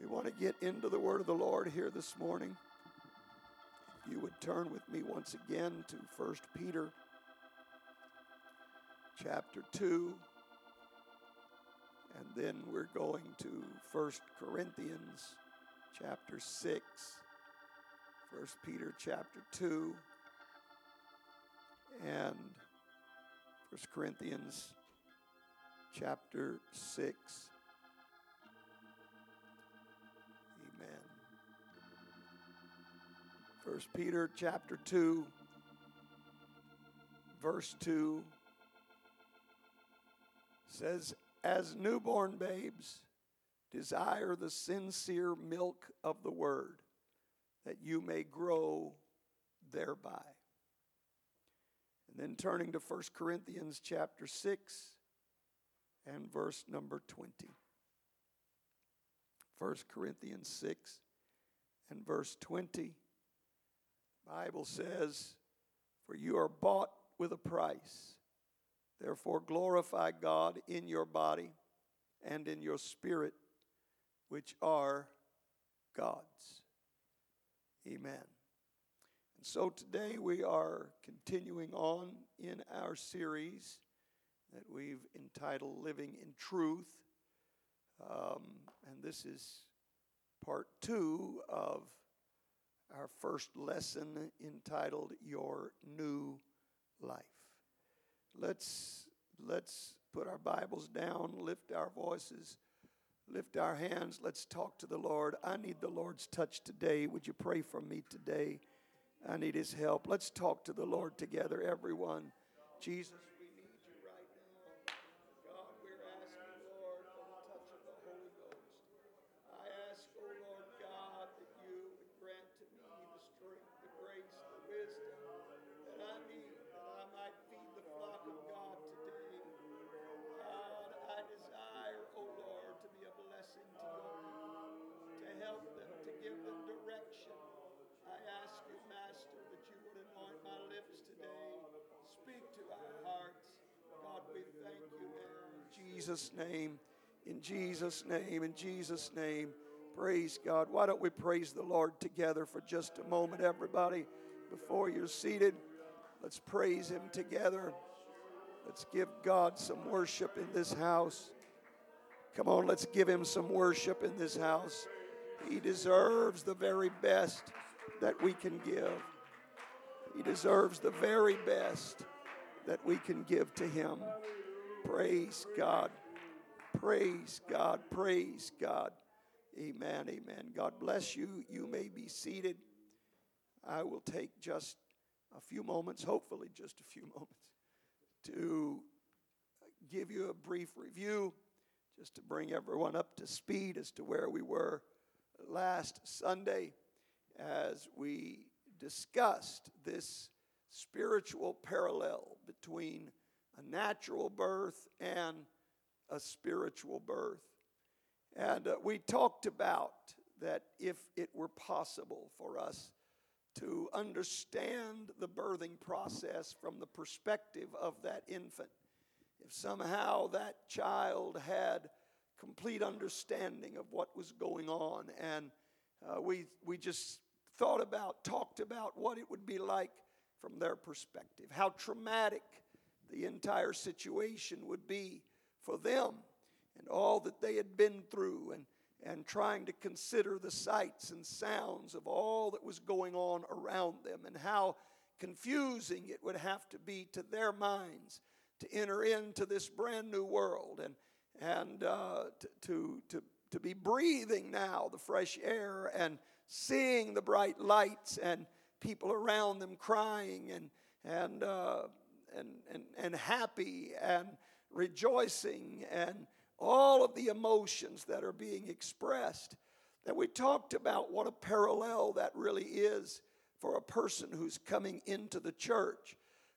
We want to get into the word of the Lord here this morning. If you would turn with me once again to 1 Peter chapter 2 and then we're going to 1 Corinthians chapter 6 1 Peter chapter 2 and 1 Corinthians chapter 6 First Peter chapter 2 verse 2 says as newborn babes desire the sincere milk of the word that you may grow thereby. And then turning to 1 Corinthians chapter 6 and verse number 20. 1 Corinthians 6 and verse 20. Bible says, "For you are bought with a price. Therefore glorify God in your body and in your spirit, which are God's." Amen. And so today we are continuing on in our series that we've entitled Living in Truth. Um, and this is part two of our first lesson entitled Your New Life. Let's, let's put our Bibles down, lift our voices, lift our hands. Let's talk to the Lord. I need the Lord's touch today. Would you pray for me today? I need His help. Let's talk to the Lord together, everyone. Jesus. In Jesus' name. In Jesus' name. Praise God. Why don't we praise the Lord together for just a moment, everybody, before you're seated? Let's praise Him together. Let's give God some worship in this house. Come on, let's give Him some worship in this house. He deserves the very best that we can give. He deserves the very best that we can give to Him. Praise God. Praise God. Praise God. Amen. Amen. God bless you. You may be seated. I will take just a few moments, hopefully, just a few moments, to give you a brief review, just to bring everyone up to speed as to where we were last Sunday as we discussed this spiritual parallel between a natural birth and a spiritual birth. And uh, we talked about that if it were possible for us to understand the birthing process from the perspective of that infant, if somehow that child had complete understanding of what was going on, and uh, we, we just thought about, talked about what it would be like from their perspective, how traumatic the entire situation would be for them and all that they had been through and, and trying to consider the sights and sounds of all that was going on around them and how confusing it would have to be to their minds to enter into this brand new world and, and uh, to, to, to, to be breathing now the fresh air and seeing the bright lights and people around them crying and, and uh, and, and, and happy and rejoicing and all of the emotions that are being expressed. That we talked about what a parallel that really is for a person who's coming into the church.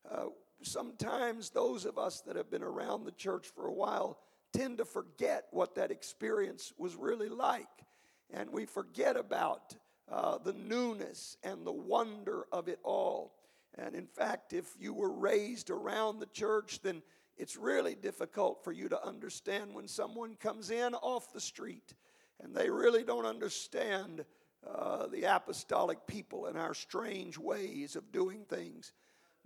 Uh, sometimes those of us that have been around the church for a while tend to forget what that experience was really like. And we forget about uh, the newness and the wonder of it all. And in fact, if you were raised around the church, then it's really difficult for you to understand when someone comes in off the street and they really don't understand uh, the apostolic people and our strange ways of doing things.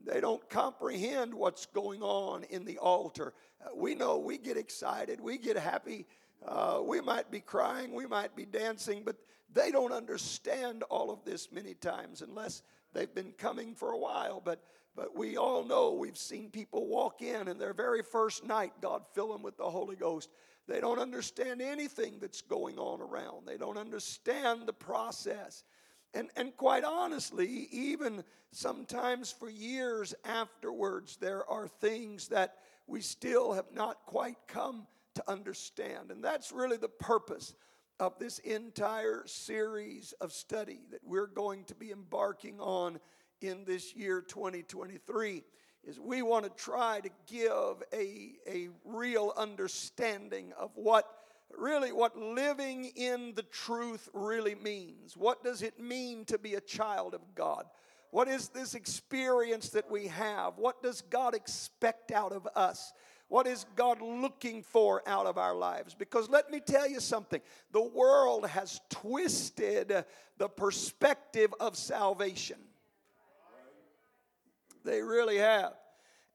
They don't comprehend what's going on in the altar. Uh, we know we get excited, we get happy, uh, we might be crying, we might be dancing, but they don't understand all of this many times unless they've been coming for a while. But but we all know we've seen people walk in and their very first night, God fill them with the Holy Ghost. They don't understand anything that's going on around. They don't understand the process. And, and quite honestly, even sometimes for years afterwards, there are things that we still have not quite come to understand. And that's really the purpose of this entire series of study that we're going to be embarking on in this year 2023 is we want to try to give a, a real understanding of what really what living in the truth really means. What does it mean to be a child of God? What is this experience that we have? What does God expect out of us? What is God looking for out of our lives? Because let me tell you something the world has twisted the perspective of salvation. They really have.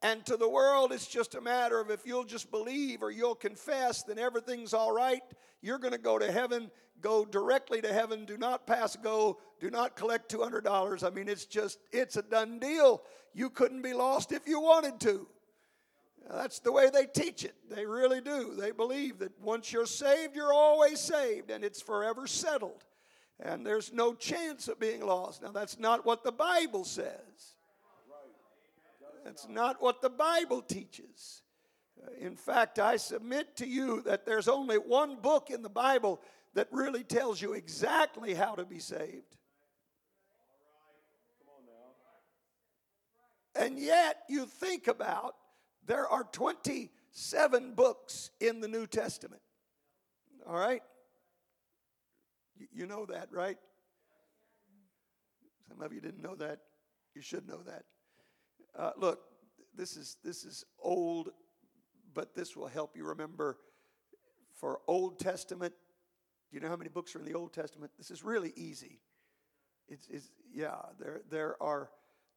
And to the world, it's just a matter of if you'll just believe or you'll confess, then everything's all right. You're going to go to heaven. Go directly to heaven. Do not pass go. Do not collect $200. I mean, it's just, it's a done deal. You couldn't be lost if you wanted to. That's the way they teach it. They really do. They believe that once you're saved, you're always saved and it's forever settled. And there's no chance of being lost. Now, that's not what the Bible says. That's not what the Bible teaches. Uh, in fact, I submit to you that there's only one book in the Bible that really tells you exactly how to be saved. And yet, you think about there are 27 books in the New Testament. All right? You know that, right? Some of you didn't know that. You should know that. Uh, look, this is this is old, but this will help you remember. For Old Testament, do you know how many books are in the Old Testament? This is really easy. It's, it's yeah. There there are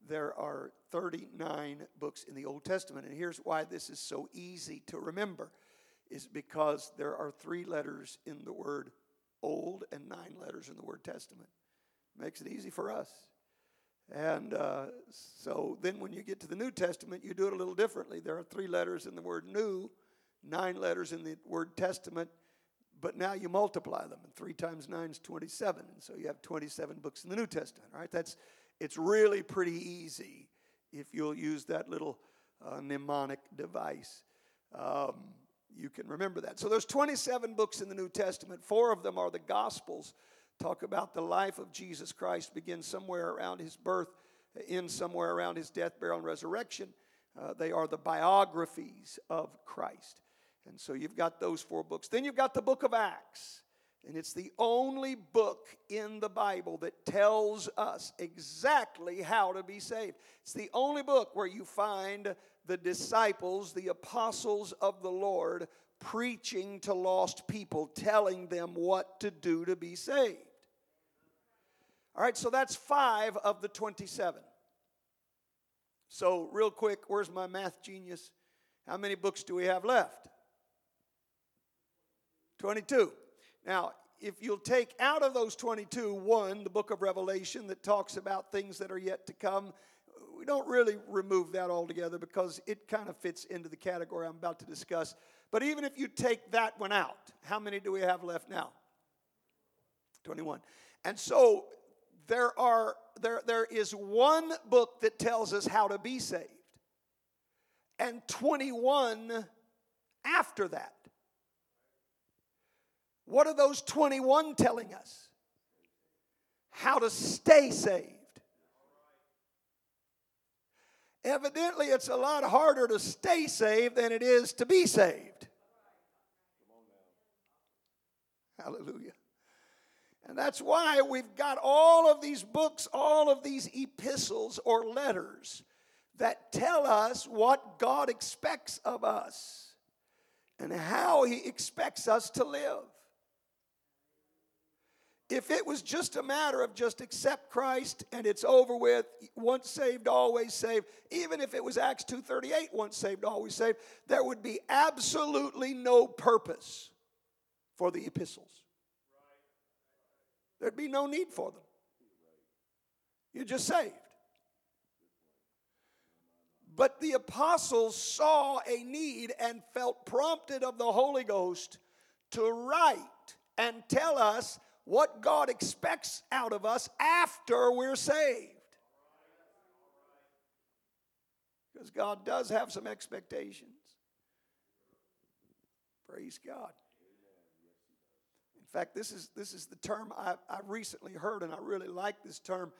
there are 39 books in the Old Testament, and here's why this is so easy to remember: is because there are three letters in the word Old and nine letters in the word Testament. Makes it easy for us. And uh, so then when you get to the New Testament, you do it a little differently. There are three letters in the word new, nine letters in the word testament, but now you multiply them. And three times nine is 27. And so you have 27 books in the New Testament, right? That's, it's really pretty easy if you'll use that little uh, mnemonic device. Um, you can remember that. So there's 27 books in the New Testament. Four of them are the Gospels talk about the life of Jesus Christ begins somewhere around his birth, ends somewhere around his death, burial, and resurrection. Uh, they are the biographies of Christ. And so you've got those four books. Then you've got the book of Acts. And it's the only book in the Bible that tells us exactly how to be saved. It's the only book where you find the disciples, the apostles of the Lord, preaching to lost people, telling them what to do to be saved. All right, so that's five of the 27. So, real quick, where's my math genius? How many books do we have left? 22. Now, if you'll take out of those 22, one, the book of Revelation that talks about things that are yet to come, we don't really remove that altogether because it kind of fits into the category I'm about to discuss. But even if you take that one out, how many do we have left now? 21. And so there are there, there is one book that tells us how to be saved and 21 after that what are those 21 telling us how to stay saved evidently it's a lot harder to stay saved than it is to be saved hallelujah and that's why we've got all of these books, all of these epistles or letters that tell us what God expects of us and how He expects us to live. if it was just a matter of just accept Christ and it's over with, once saved, always saved, even if it was Acts 2:38, once saved, always saved, there would be absolutely no purpose for the epistles. There'd be no need for them. You're just saved. But the apostles saw a need and felt prompted of the Holy Ghost to write and tell us what God expects out of us after we're saved. Because God does have some expectations. Praise God. In fact, this is, this is the term I, I recently heard, and I really like this term,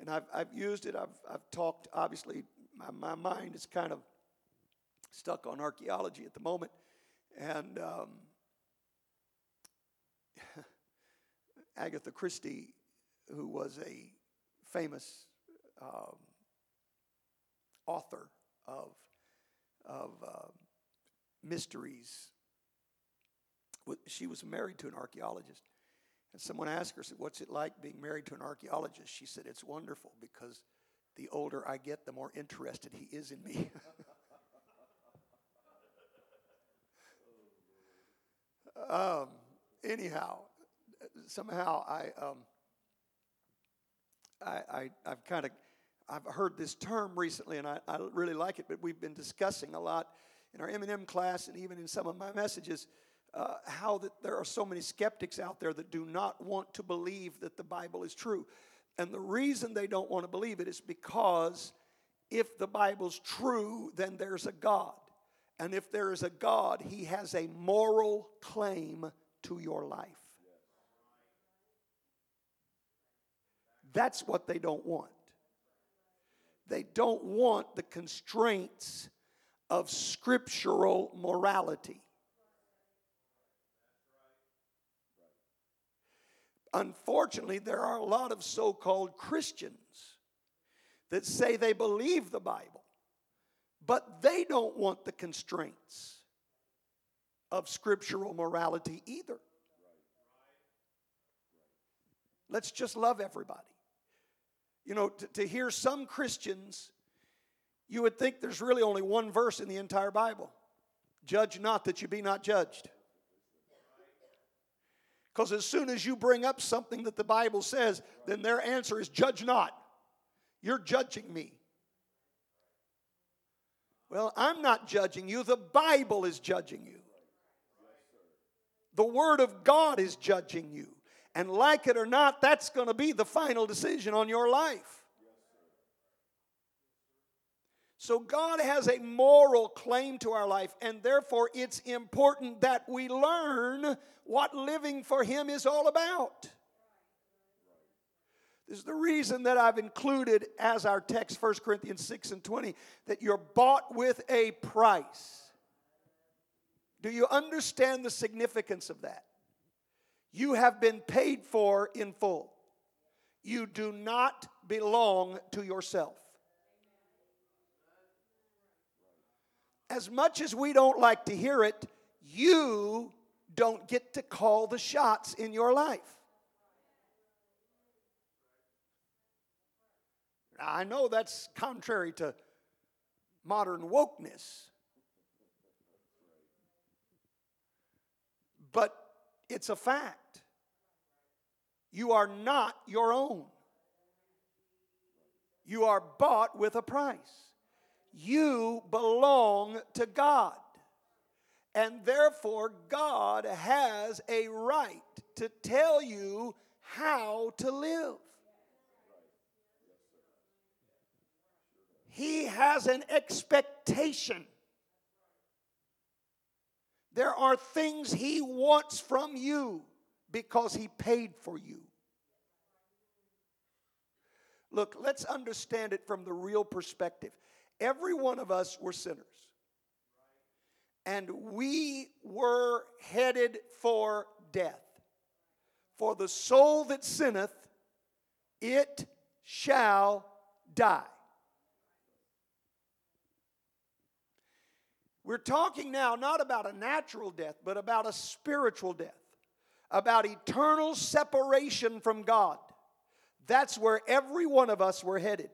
and I've, I've used it. I've, I've talked, obviously, my, my mind is kind of stuck on archaeology at the moment. And um, Agatha Christie, who was a famous um, author of, of uh, mysteries, she was married to an archaeologist. And someone asked her, said, What's it like being married to an archaeologist? She said, It's wonderful because the older I get, the more interested he is in me. um, anyhow, somehow I, um, I, I, have kind of, I've heard this term recently, and I, I really like it. But we've been discussing a lot in our M&M class, and even in some of my messages, uh, how that there are so many skeptics out there that do not want to believe that the Bible is true. And the reason they don't want to believe it is because if the Bible's true, then there's a God. And if there is a God, He has a moral claim to your life. That's what they don't want. They don't want the constraints of scriptural morality. Unfortunately, there are a lot of so called Christians that say they believe the Bible, but they don't want the constraints of scriptural morality either. Let's just love everybody. You know, to, to hear some Christians, you would think there's really only one verse in the entire Bible Judge not that you be not judged. Because as soon as you bring up something that the Bible says, then their answer is judge not. You're judging me. Well, I'm not judging you, the Bible is judging you. The Word of God is judging you. And like it or not, that's going to be the final decision on your life. So, God has a moral claim to our life, and therefore it's important that we learn what living for Him is all about. This is the reason that I've included as our text 1 Corinthians 6 and 20 that you're bought with a price. Do you understand the significance of that? You have been paid for in full. You do not belong to yourself. As much as we don't like to hear it, you don't get to call the shots in your life. I know that's contrary to modern wokeness. But it's a fact. You are not your own. You are bought with a price. You belong to God. And therefore, God has a right to tell you how to live. He has an expectation. There are things He wants from you because He paid for you. Look, let's understand it from the real perspective. Every one of us were sinners. And we were headed for death. For the soul that sinneth, it shall die. We're talking now not about a natural death, but about a spiritual death. about eternal separation from God, that's where every one of us were headed.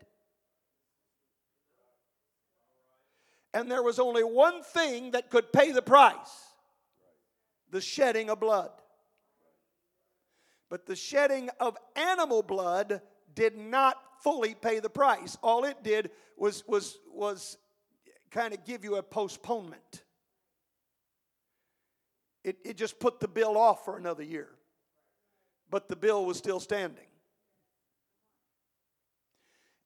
And there was only one thing that could pay the price the shedding of blood. But the shedding of animal blood did not fully pay the price. All it did was, was, was kind of give you a postponement. It, it just put the bill off for another year. But the bill was still standing.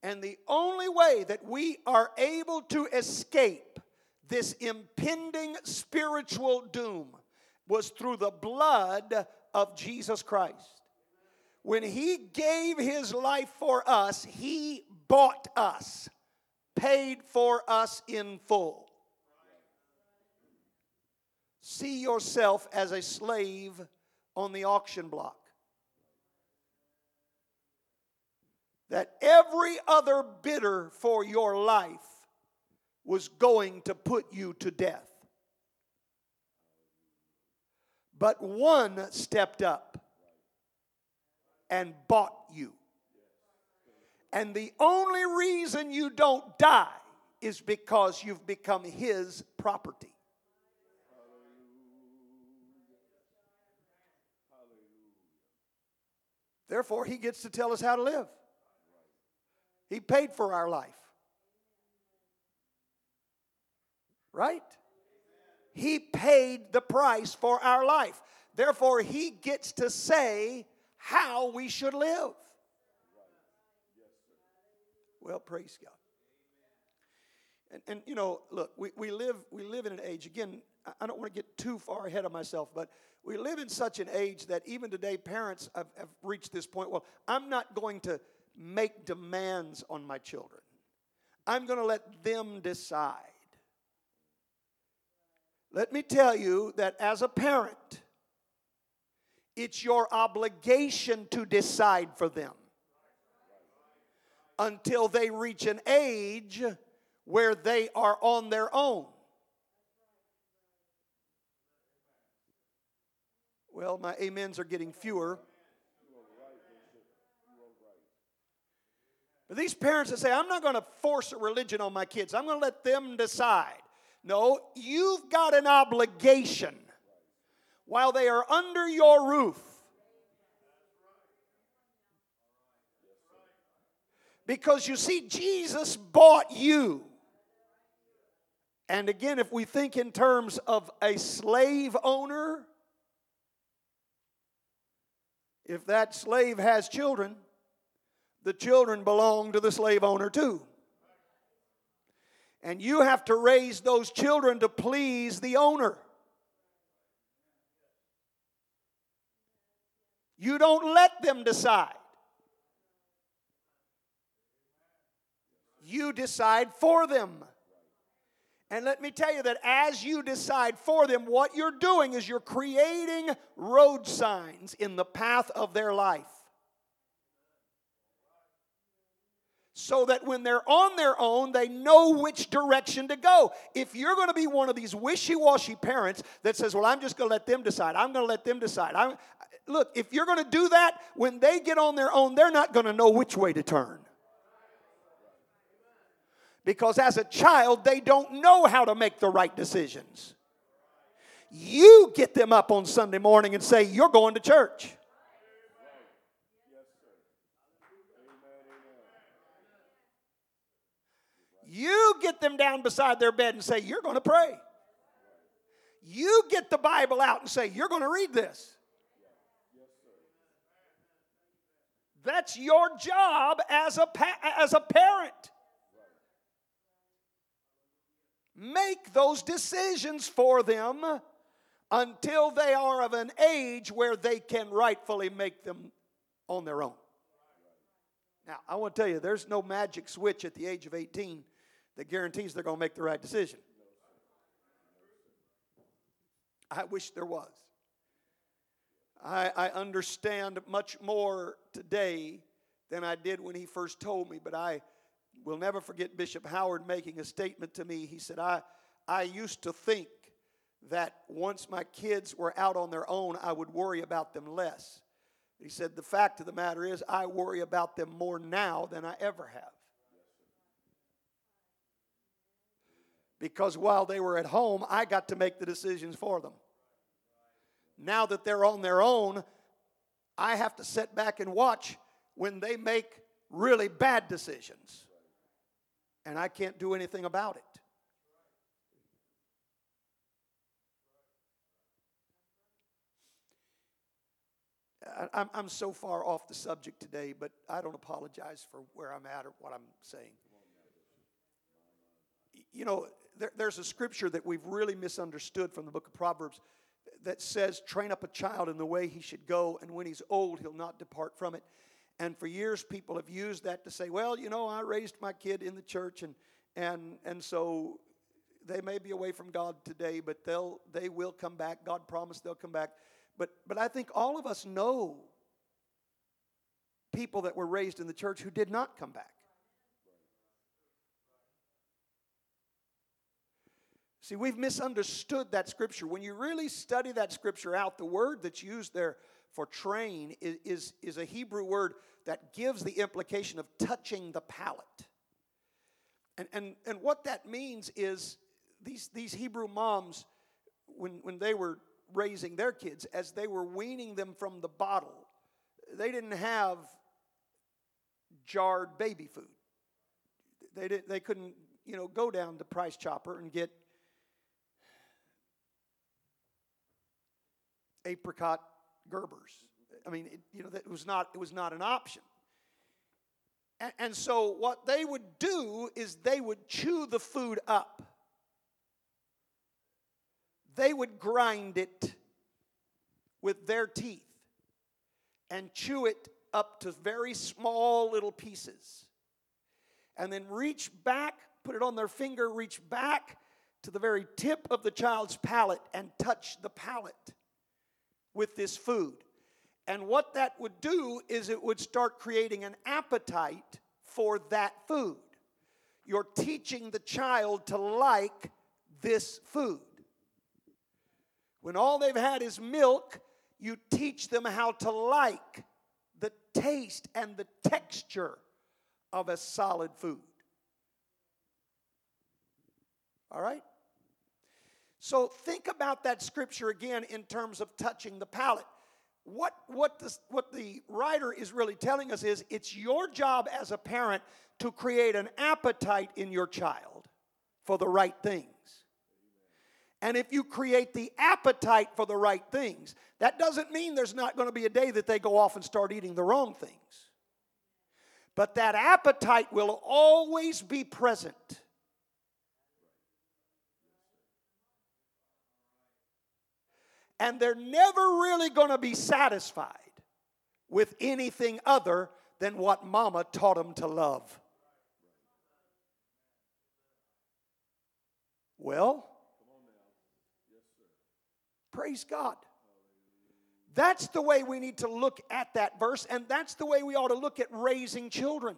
And the only way that we are able to escape this impending spiritual doom was through the blood of Jesus Christ. When He gave His life for us, He bought us, paid for us in full. See yourself as a slave on the auction block. That every other bidder for your life was going to put you to death. But one stepped up and bought you. And the only reason you don't die is because you've become his property. Therefore, he gets to tell us how to live. He paid for our life. Right? He paid the price for our life. Therefore, He gets to say how we should live. Well, praise God. And, and you know, look, we, we, live, we live in an age, again, I don't want to get too far ahead of myself, but we live in such an age that even today parents have, have reached this point. Well, I'm not going to make demands on my children, I'm going to let them decide. Let me tell you that as a parent, it's your obligation to decide for them until they reach an age where they are on their own. Well, my amens are getting fewer. These parents that say, I'm not going to force a religion on my kids, I'm going to let them decide. No, you've got an obligation while they are under your roof. Because you see, Jesus bought you. And again, if we think in terms of a slave owner, if that slave has children, the children belong to the slave owner too. And you have to raise those children to please the owner. You don't let them decide. You decide for them. And let me tell you that as you decide for them, what you're doing is you're creating road signs in the path of their life. So that when they're on their own, they know which direction to go. If you're going to be one of these wishy washy parents that says, Well, I'm just going to let them decide, I'm going to let them decide. I'm, look, if you're going to do that, when they get on their own, they're not going to know which way to turn. Because as a child, they don't know how to make the right decisions. You get them up on Sunday morning and say, You're going to church. You get them down beside their bed and say, You're going to pray. You get the Bible out and say, You're going to read this. That's your job as a, pa- as a parent. Make those decisions for them until they are of an age where they can rightfully make them on their own. Now, I want to tell you, there's no magic switch at the age of 18 that guarantees they're going to make the right decision. I wish there was. I, I understand much more today than I did when he first told me, but I will never forget Bishop Howard making a statement to me. He said, I, I used to think that once my kids were out on their own, I would worry about them less. He said, The fact of the matter is, I worry about them more now than I ever have. Because while they were at home, I got to make the decisions for them. Now that they're on their own, I have to sit back and watch when they make really bad decisions. And I can't do anything about it. I'm, I'm so far off the subject today, but I don't apologize for where I'm at or what I'm saying. You know, there, there's a scripture that we've really misunderstood from the book of Proverbs that says, Train up a child in the way he should go, and when he's old, he'll not depart from it. And for years, people have used that to say, Well, you know, I raised my kid in the church, and, and, and so they may be away from God today, but they'll, they will come back. God promised they'll come back. But, but I think all of us know people that were raised in the church who did not come back. See, we've misunderstood that scripture. When you really study that scripture out, the word that's used there for train is, is, is a Hebrew word that gives the implication of touching the palate. And, and, and what that means is these, these Hebrew moms, when, when they were raising their kids, as they were weaning them from the bottle, they didn't have jarred baby food. They, did, they couldn't, you know, go down to Price Chopper and get apricot Gerbers. I mean, it, you know, that was not, it was not an option. And, and so what they would do is they would chew the food up they would grind it with their teeth and chew it up to very small little pieces. And then reach back, put it on their finger, reach back to the very tip of the child's palate and touch the palate with this food. And what that would do is it would start creating an appetite for that food. You're teaching the child to like this food. When all they've had is milk, you teach them how to like the taste and the texture of a solid food. All right? So think about that scripture again in terms of touching the palate. What, what, what the writer is really telling us is it's your job as a parent to create an appetite in your child for the right things. And if you create the appetite for the right things, that doesn't mean there's not going to be a day that they go off and start eating the wrong things. But that appetite will always be present. And they're never really going to be satisfied with anything other than what mama taught them to love. Well, Praise God. That's the way we need to look at that verse, and that's the way we ought to look at raising children.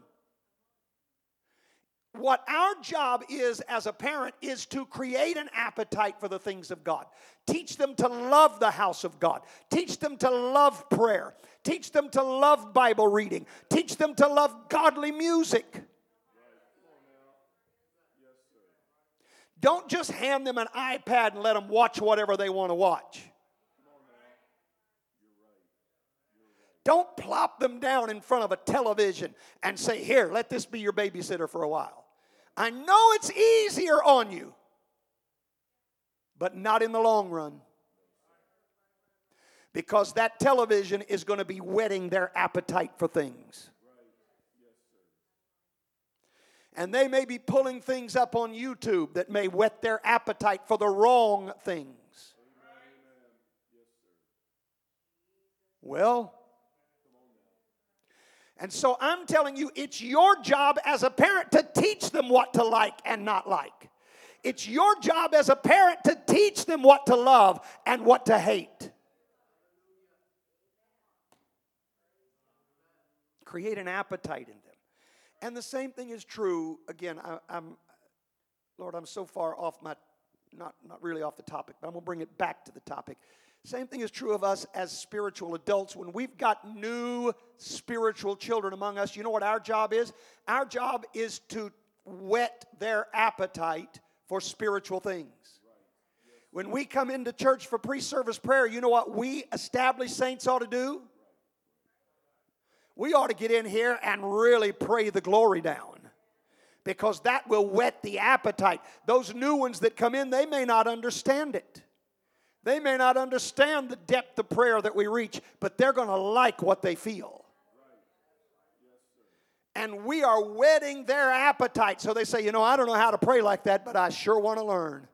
What our job is as a parent is to create an appetite for the things of God. Teach them to love the house of God. Teach them to love prayer. Teach them to love Bible reading. Teach them to love godly music. Don't just hand them an iPad and let them watch whatever they want to watch. Don't plop them down in front of a television and say, Here, let this be your babysitter for a while. I know it's easier on you, but not in the long run. Because that television is going to be whetting their appetite for things and they may be pulling things up on YouTube that may whet their appetite for the wrong things. Well, and so I'm telling you, it's your job as a parent to teach them what to like and not like. It's your job as a parent to teach them what to love and what to hate. Create an appetite in them. And the same thing is true, again, I, am Lord, I'm so far off my not, not really off the topic, but I'm going to bring it back to the topic. Same thing is true of us as spiritual adults. When we've got new spiritual children among us, you know what our job is? Our job is to whet their appetite for spiritual things. When we come into church for pre service prayer, you know what we established saints ought to do? We ought to get in here and really pray the glory down because that will whet the appetite. Those new ones that come in, they may not understand it. They may not understand the depth of prayer that we reach, but they're going to like what they feel. And we are whetting their appetite. So they say, you know, I don't know how to pray like that, but I sure want to learn.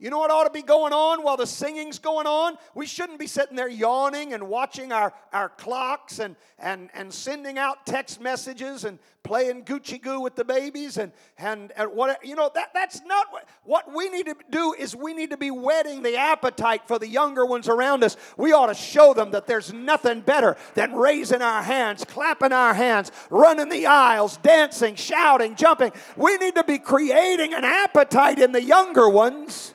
You know what ought to be going on while the singing's going on? We shouldn't be sitting there yawning and watching our, our clocks and, and, and sending out text messages and playing Gucci Goo with the babies and, and, and what you know that, that's not what, what we need to do is we need to be whetting the appetite for the younger ones around us. We ought to show them that there's nothing better than raising our hands, clapping our hands, running the aisles, dancing, shouting, jumping. We need to be creating an appetite in the younger ones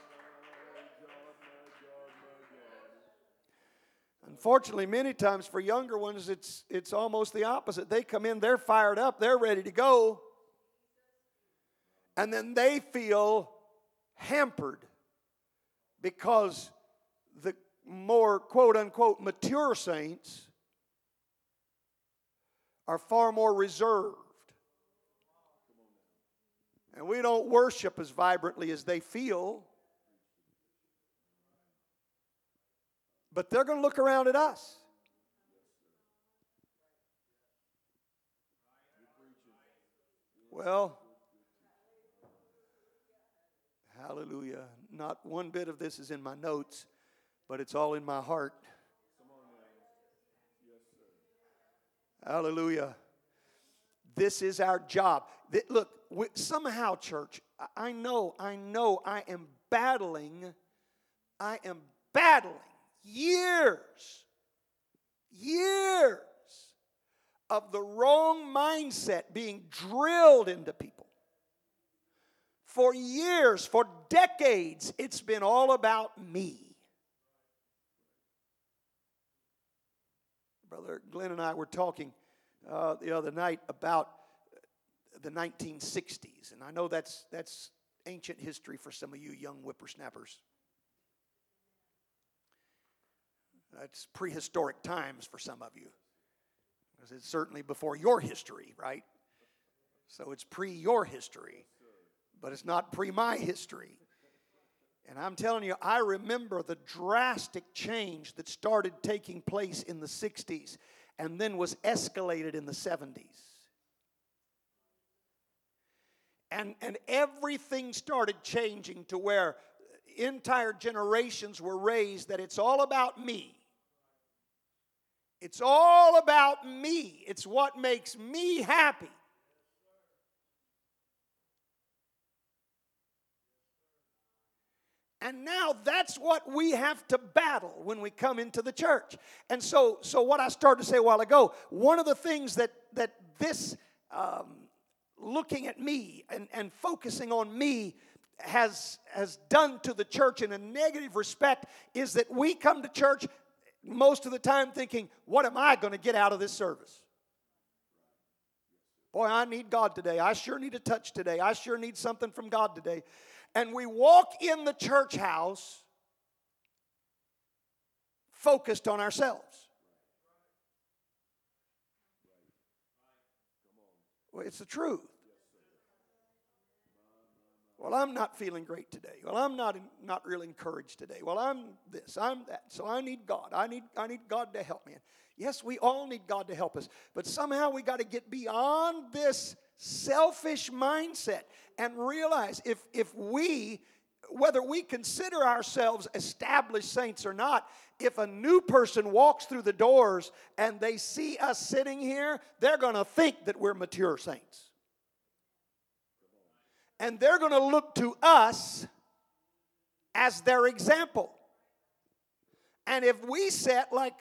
Unfortunately, many times for younger ones, it's, it's almost the opposite. They come in, they're fired up, they're ready to go, and then they feel hampered because the more quote unquote mature saints are far more reserved. And we don't worship as vibrantly as they feel. But they're going to look around at us. Well, hallelujah. Not one bit of this is in my notes, but it's all in my heart. Hallelujah. This is our job. Look, somehow, church, I know, I know I am battling, I am battling years, years of the wrong mindset being drilled into people. For years, for decades, it's been all about me. Brother Glenn and I were talking uh, the other night about the 1960s, and I know that's, that's ancient history for some of you young whippersnappers. That's prehistoric times for some of you. Because it's certainly before your history, right? So it's pre your history, but it's not pre my history. And I'm telling you, I remember the drastic change that started taking place in the 60s and then was escalated in the 70s. And, and everything started changing to where entire generations were raised that it's all about me. It's all about me, it's what makes me happy. And now that's what we have to battle when we come into the church. And so, so what I started to say a while ago, one of the things that that this um, looking at me and, and focusing on me has has done to the church in a negative respect is that we come to church most of the time thinking, what am I going to get out of this service? Boy, I need God today. I sure need a touch today. I sure need something from God today. And we walk in the church house focused on ourselves. Well, it's the truth. Well, I'm not feeling great today. Well, I'm not not really encouraged today. Well, I'm this, I'm that. So I need God. I need I need God to help me. Yes, we all need God to help us, but somehow we got to get beyond this selfish mindset and realize if if we whether we consider ourselves established saints or not, if a new person walks through the doors and they see us sitting here, they're going to think that we're mature saints and they're going to look to us as their example. And if we set like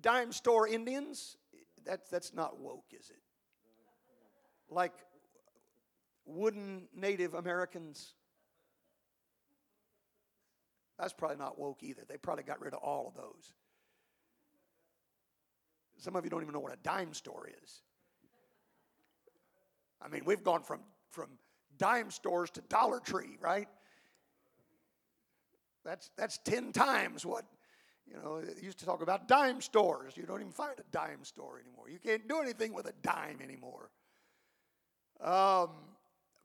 dime store Indians, that's, that's not woke, is it? Like wooden Native Americans. That's probably not woke either. They probably got rid of all of those. Some of you don't even know what a dime store is. I mean, we've gone from, from dime stores to Dollar Tree, right? That's, that's 10 times what, you know, they used to talk about dime stores. You don't even find a dime store anymore. You can't do anything with a dime anymore. Um,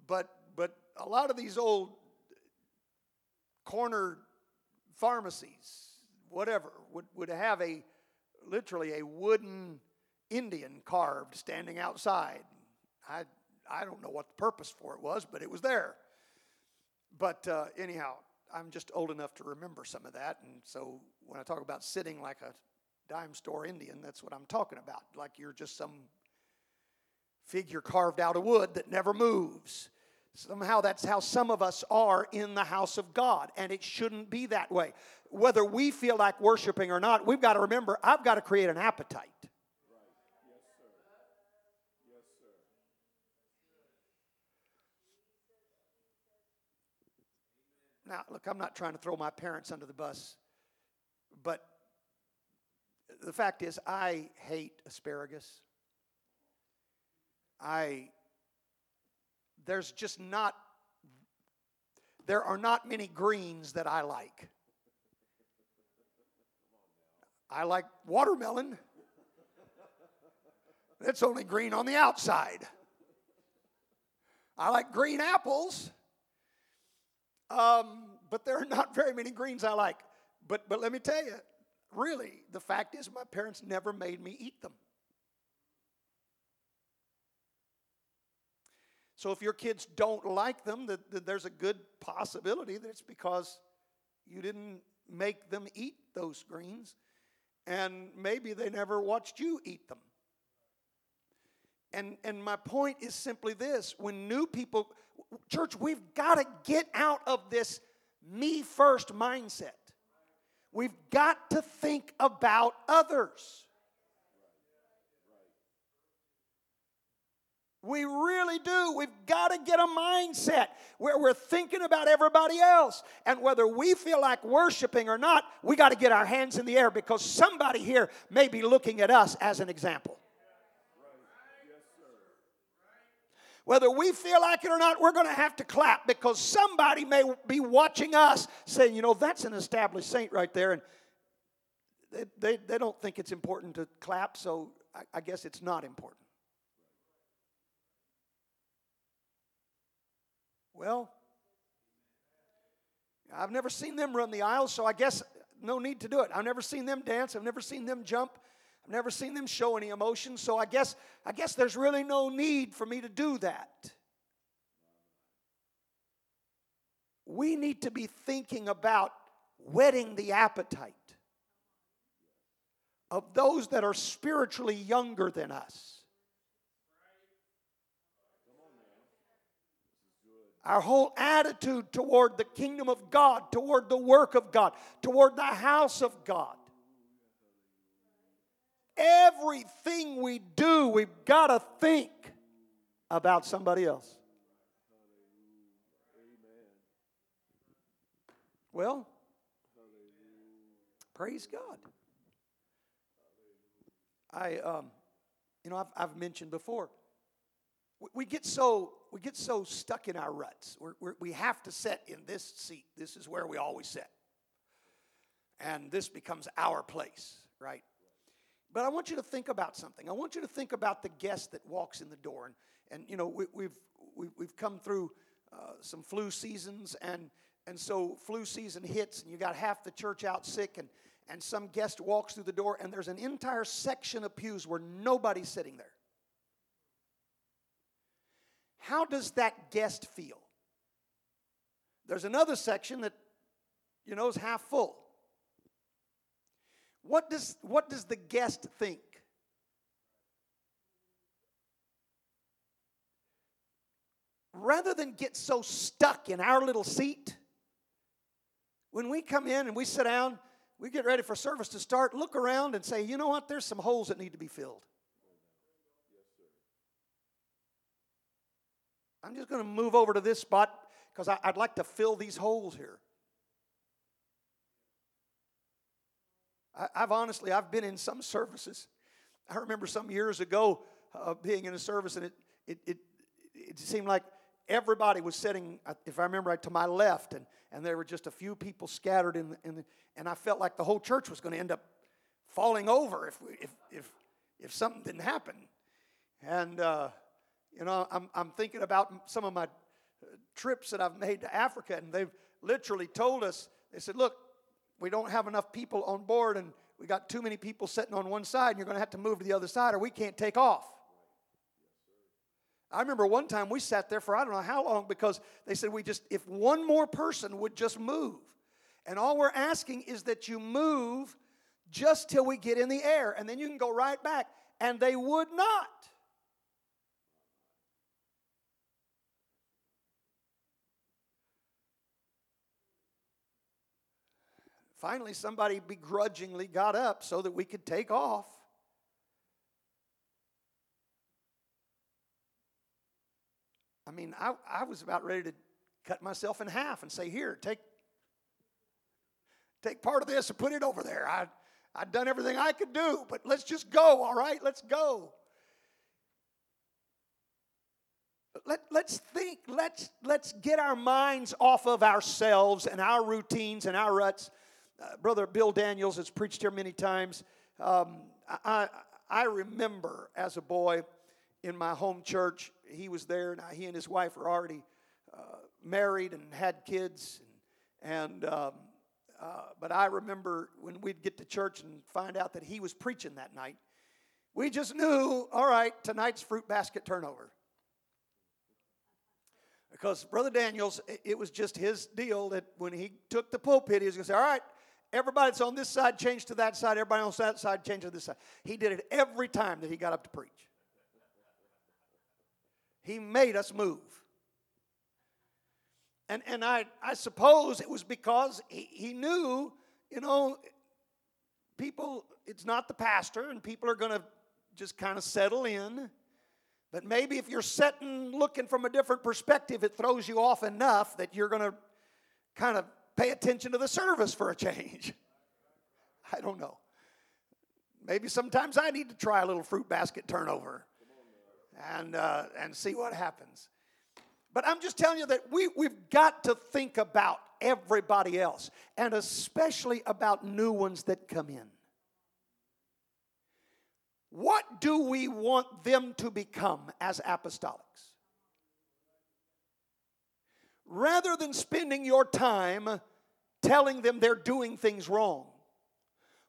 but, but a lot of these old corner pharmacies, whatever, would, would have a literally a wooden Indian carved standing outside. I, I don't know what the purpose for it was, but it was there. But uh, anyhow, I'm just old enough to remember some of that. And so when I talk about sitting like a dime store Indian, that's what I'm talking about. Like you're just some figure carved out of wood that never moves. Somehow that's how some of us are in the house of God, and it shouldn't be that way. Whether we feel like worshiping or not, we've got to remember I've got to create an appetite. Now, look, I'm not trying to throw my parents under the bus, but the fact is, I hate asparagus. I, there's just not, there are not many greens that I like. I like watermelon. It's only green on the outside. I like green apples. Um, but there are not very many greens I like. But, but let me tell you, really, the fact is, my parents never made me eat them. So if your kids don't like them, that, that there's a good possibility that it's because you didn't make them eat those greens, and maybe they never watched you eat them. And, and my point is simply this when new people, church, we've got to get out of this me first mindset. We've got to think about others. We really do. We've got to get a mindset where we're thinking about everybody else. And whether we feel like worshiping or not, we got to get our hands in the air because somebody here may be looking at us as an example. Whether we feel like it or not, we're going to have to clap because somebody may be watching us saying, you know, that's an established saint right there. And they, they, they don't think it's important to clap, so I, I guess it's not important. Well, I've never seen them run the aisles, so I guess no need to do it. I've never seen them dance. I've never seen them jump. Never seen them show any emotion, so I guess I guess there's really no need for me to do that. We need to be thinking about whetting the appetite of those that are spiritually younger than us. Our whole attitude toward the kingdom of God, toward the work of God, toward the house of God. Everything we do, we've got to think about somebody else. Well, praise God. I, um, you know, I've, I've mentioned before, we, we, get so we get so stuck in our ruts. We're, we're, we have to sit in this seat. This is where we always sit, and this becomes our place, right? But I want you to think about something. I want you to think about the guest that walks in the door. And, and you know, we, have we've, we've, we've come through uh, some flu seasons, and, and so flu season hits, and you got half the church out sick, and, and some guest walks through the door, and there's an entire section of pews where nobody's sitting there. How does that guest feel? There's another section that, you know, is half full. What does, what does the guest think? Rather than get so stuck in our little seat, when we come in and we sit down, we get ready for service to start, look around and say, you know what, there's some holes that need to be filled. I'm just going to move over to this spot because I'd like to fill these holes here. I, have honestly, I've been in some services. I remember some years ago uh, being in a service, and it, it, it, it seemed like everybody was sitting, if I remember right, to my left, and, and there were just a few people scattered in, in the, and I felt like the whole church was going to end up falling over if, we, if, if, if something didn't happen. And, uh, you know, I'm, I'm thinking about some of my trips that I've made to Africa, and they've literally told us, they said, look, we don't have enough people on board, and we got too many people sitting on one side, and you're going to have to move to the other side, or we can't take off. I remember one time we sat there for I don't know how long because they said we just, if one more person would just move. And all we're asking is that you move just till we get in the air, and then you can go right back. And they would not. Finally, somebody begrudgingly got up so that we could take off. I mean, I, I was about ready to cut myself in half and say, Here, take, take part of this and put it over there. I, I'd done everything I could do, but let's just go, all right? Let's go. Let, let's think, let's, let's get our minds off of ourselves and our routines and our ruts uh, Brother Bill Daniels has preached here many times. Um, I, I remember as a boy in my home church, he was there. Now, he and his wife were already uh, married and had kids. And, and um, uh, but I remember when we'd get to church and find out that he was preaching that night, we just knew, all right, tonight's fruit basket turnover. Because Brother Daniels, it was just his deal that when he took the pulpit, he was going to say, all right, Everybody that's on this side changed to that side. Everybody on that side changed to this side. He did it every time that he got up to preach. He made us move. And, and I, I suppose it was because he, he knew, you know, people, it's not the pastor, and people are going to just kind of settle in. But maybe if you're sitting looking from a different perspective, it throws you off enough that you're going to kind of pay attention to the service for a change. I don't know. Maybe sometimes I need to try a little fruit basket turnover and, uh, and see what happens. But I'm just telling you that we, we've got to think about everybody else, and especially about new ones that come in. What do we want them to become as apostolics? Rather than spending your time telling them they're doing things wrong.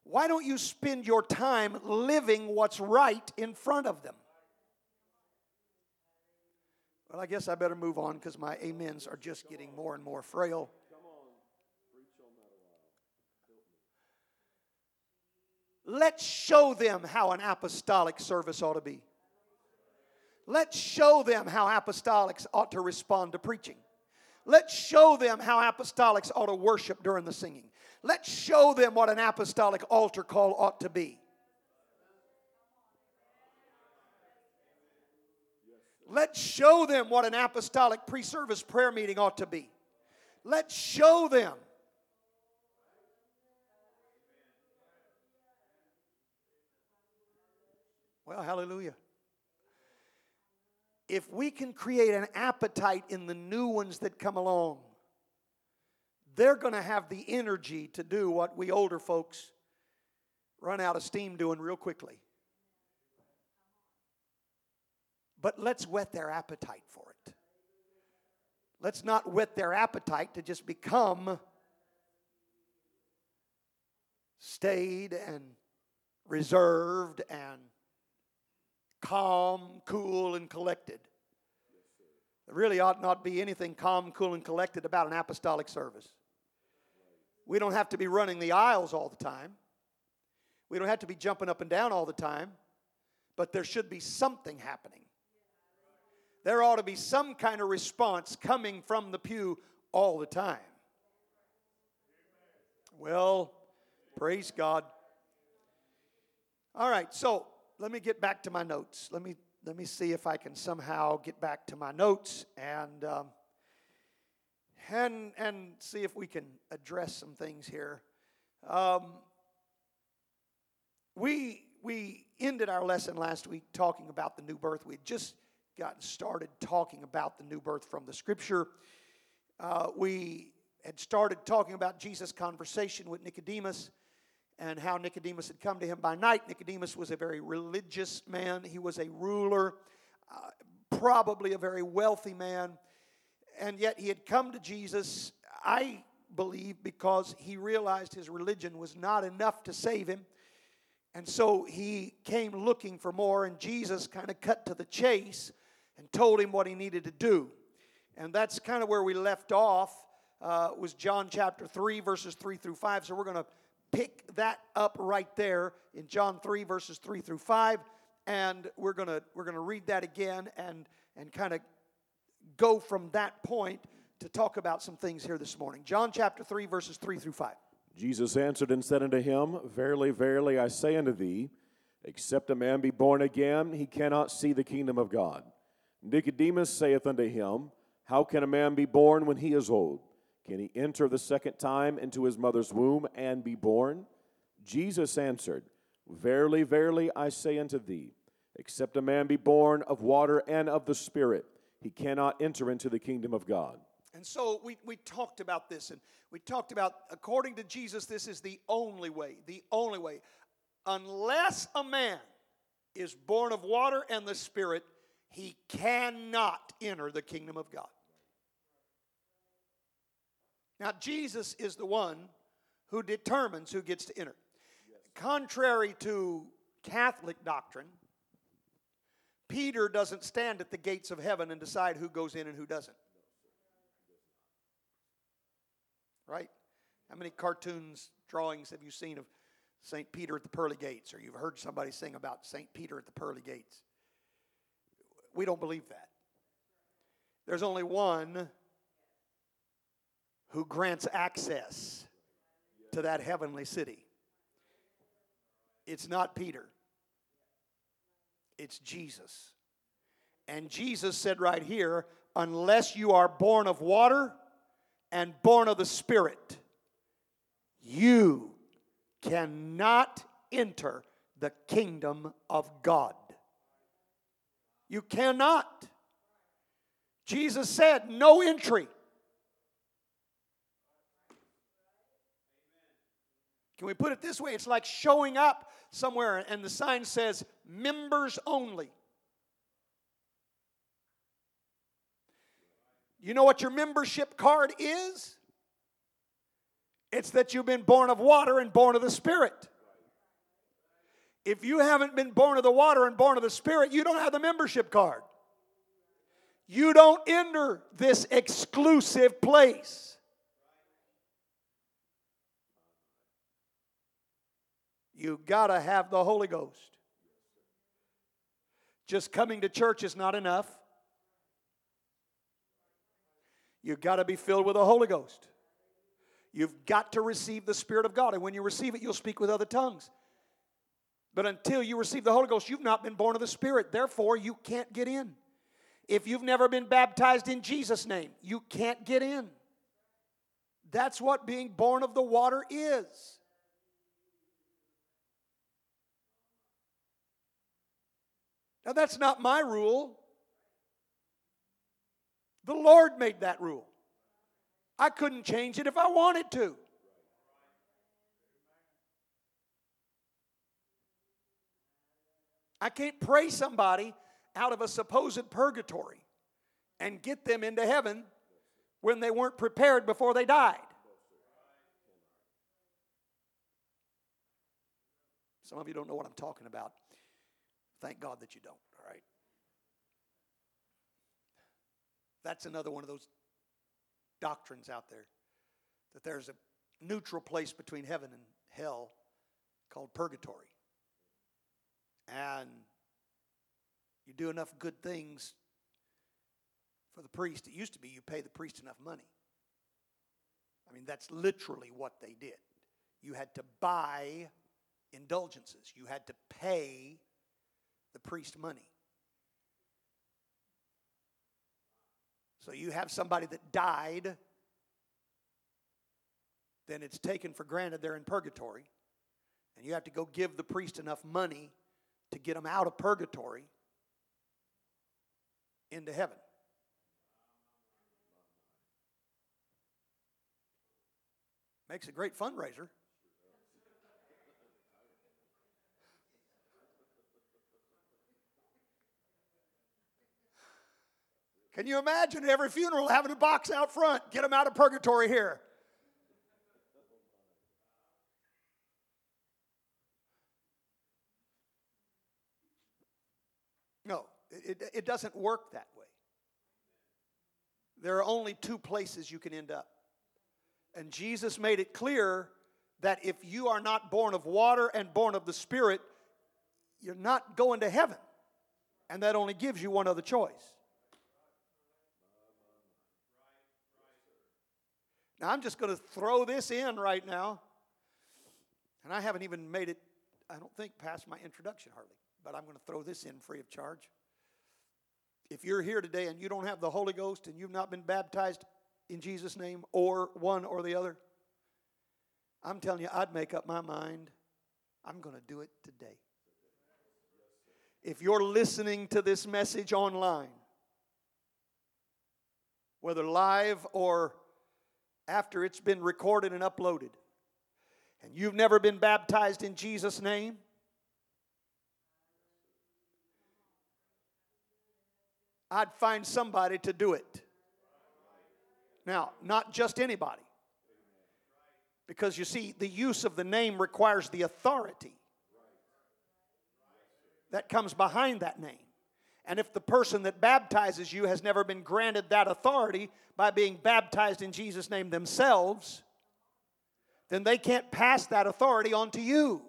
Why don't you spend your time living what's right in front of them? Well, I guess I better move on because my amens are just getting more and more frail. Let's show them how an apostolic service ought to be. Let's show them how apostolics ought to respond to preaching. Let's show them how apostolics ought to worship during the singing. Let's show them what an apostolic altar call ought to be. Let's show them what an apostolic pre service prayer meeting ought to be. Let's show them. Well, hallelujah if we can create an appetite in the new ones that come along, they're going to have the energy to do what we older folks run out of steam doing real quickly. But let's whet their appetite for it. Let's not whet their appetite to just become staid and reserved and calm, cool, and collected. There really ought not be anything calm, cool, and collected about an apostolic service. We don't have to be running the aisles all the time. We don't have to be jumping up and down all the time, but there should be something happening. There ought to be some kind of response coming from the pew all the time. Well, praise God. All right, so let me get back to my notes. Let me let me see if I can somehow get back to my notes and um, and and see if we can address some things here. Um, we we ended our lesson last week talking about the new birth. We had just gotten started talking about the new birth from the Scripture. Uh, we had started talking about Jesus' conversation with Nicodemus and how Nicodemus had come to him by night. Nicodemus was a very religious man, he was a ruler, uh, probably a very wealthy man, and yet he had come to Jesus, I believe, because he realized his religion was not enough to save him. And so he came looking for more, and Jesus kind of cut to the chase and told him what he needed to do. And that's kind of where we left off, uh, was John chapter 3, verses 3 through 5. So we're going to pick that up right there in John 3 verses 3 through 5 and we're going to we're to read that again and and kind of go from that point to talk about some things here this morning. John chapter 3 verses 3 through 5. Jesus answered and said unto him, Verily, verily, I say unto thee, except a man be born again, he cannot see the kingdom of God. Nicodemus saith unto him, How can a man be born when he is old? Can he enter the second time into his mother's womb and be born? Jesus answered, Verily, verily, I say unto thee, except a man be born of water and of the Spirit, he cannot enter into the kingdom of God. And so we, we talked about this, and we talked about, according to Jesus, this is the only way, the only way. Unless a man is born of water and the Spirit, he cannot enter the kingdom of God. Now, Jesus is the one who determines who gets to enter. Contrary to Catholic doctrine, Peter doesn't stand at the gates of heaven and decide who goes in and who doesn't. Right? How many cartoons, drawings have you seen of St. Peter at the pearly gates, or you've heard somebody sing about St. Peter at the pearly gates? We don't believe that. There's only one who grants access to that heavenly city. It's not Peter, it's Jesus. And Jesus said right here, unless you are born of water and born of the Spirit, you cannot enter the kingdom of God. You cannot. Jesus said, no entry. Can we put it this way? It's like showing up somewhere and the sign says members only. You know what your membership card is? It's that you've been born of water and born of the Spirit. If you haven't been born of the water and born of the Spirit, you don't have the membership card. You don't enter this exclusive place. You got to have the Holy Ghost. Just coming to church is not enough. You've got to be filled with the Holy Ghost. You've got to receive the Spirit of God. And when you receive it, you'll speak with other tongues. But until you receive the Holy Ghost, you've not been born of the Spirit. Therefore, you can't get in. If you've never been baptized in Jesus' name, you can't get in. That's what being born of the water is. Now, that's not my rule. The Lord made that rule. I couldn't change it if I wanted to. I can't pray somebody out of a supposed purgatory and get them into heaven when they weren't prepared before they died. Some of you don't know what I'm talking about. Thank God that you don't, all right? That's another one of those doctrines out there that there's a neutral place between heaven and hell called purgatory. And you do enough good things for the priest. It used to be you pay the priest enough money. I mean, that's literally what they did. You had to buy indulgences, you had to pay the priest money. So you have somebody that died, then it's taken for granted they're in purgatory, and you have to go give the priest enough money to get them out of purgatory into heaven. Makes a great fundraiser. Can you imagine every funeral having a box out front? Get them out of purgatory here. No, it, it, doesn't work that way. There are only two places you can end up. And Jesus made it clear that if you are not born of water and born of the Spirit, you're not going to heaven. And that only gives you one other choice. Now, I'm just going to throw this in right now. And I haven't even made it, I don't think, past my introduction hardly. But I'm going to throw this in free of charge. If you're here today and you don't have the Holy Ghost and you've not been baptized in Jesus' name, or one or the other, I'm telling you, I'd make up my mind. I'm going to do it today. If you're listening to this message online, whether live or after it's been recorded and uploaded, and you've never been baptized in Jesus' name, I'd find somebody to do it. Now, not just anybody. Because you see, the use of the name requires the authority that comes behind that name. And if the person that baptizes you has never been granted that authority by being baptized in Jesus' name themselves, then they can't pass that authority on to you.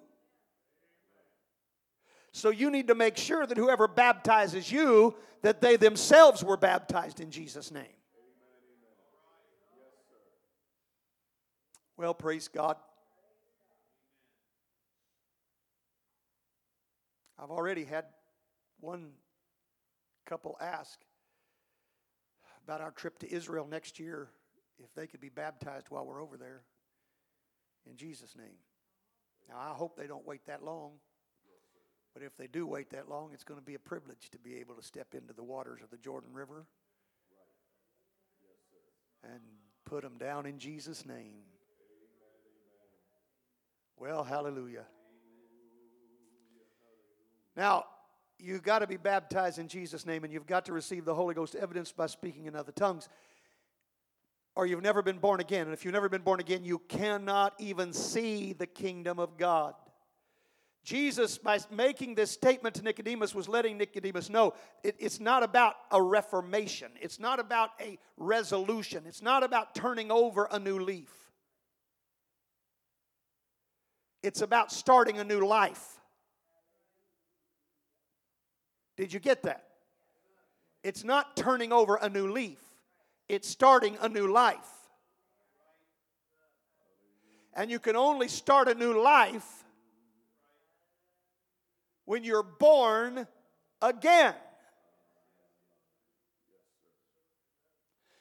So you need to make sure that whoever baptizes you, that they themselves were baptized in Jesus' name. Well, praise God. I've already had one couple ask about our trip to Israel next year if they could be baptized while we're over there in Jesus' name. Now, I hope they don't wait that long. But if they do wait that long, it's going to be a privilege to be able to step into the waters of the Jordan River and put them down in Jesus' name. Well, hallelujah. Now, you've got to be baptized in Jesus' name and you've got to receive the Holy Ghost evidence by speaking in other tongues. Or you've never been born again. And if you've never been born again, you cannot even see the kingdom of God. Jesus, by making this statement to Nicodemus, was letting Nicodemus know it, it's not about a reformation. It's not about a resolution. It's not about turning over a new leaf. It's about starting a new life. Did you get that? It's not turning over a new leaf, it's starting a new life. And you can only start a new life when you're born again.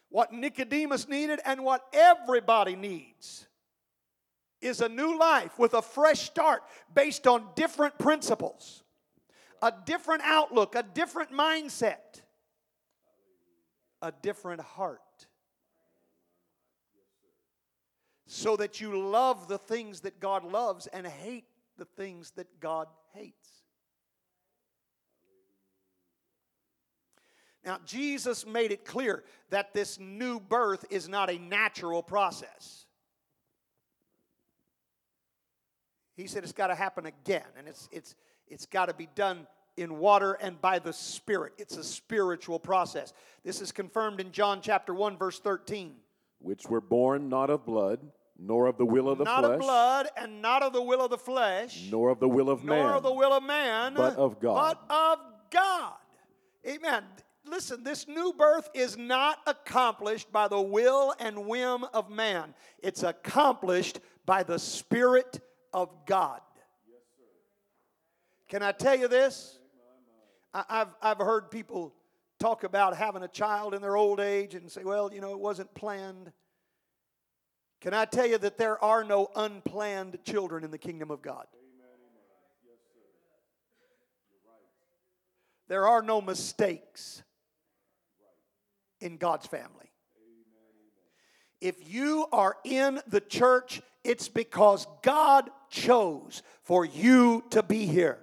What Nicodemus needed and what everybody needs is a new life with a fresh start based on different principles, a different outlook, a different mindset, a different heart. So that you love the things that God loves and hate the things that God hates. Now, Jesus made it clear that this new birth is not a natural process. He said it's got to happen again, and it's, it's, it's got to be done in water and by the Spirit. It's a spiritual process. This is confirmed in John chapter 1, verse 13. Which were born not of blood, nor of the will of the not flesh. Not of blood, and not of the will of the flesh. Nor of the will of nor man. Nor of the will of man. But of God. But of God. Amen listen, this new birth is not accomplished by the will and whim of man, it's accomplished by the Spirit of God. Can I tell you this? I've, I've heard people talk about having a child in their old age and say, well, you know, it wasn't planned. Can I tell you that there are no unplanned children in the kingdom of God? There are no mistakes in God's family. If you are in the church, it's because God chose for you to be here.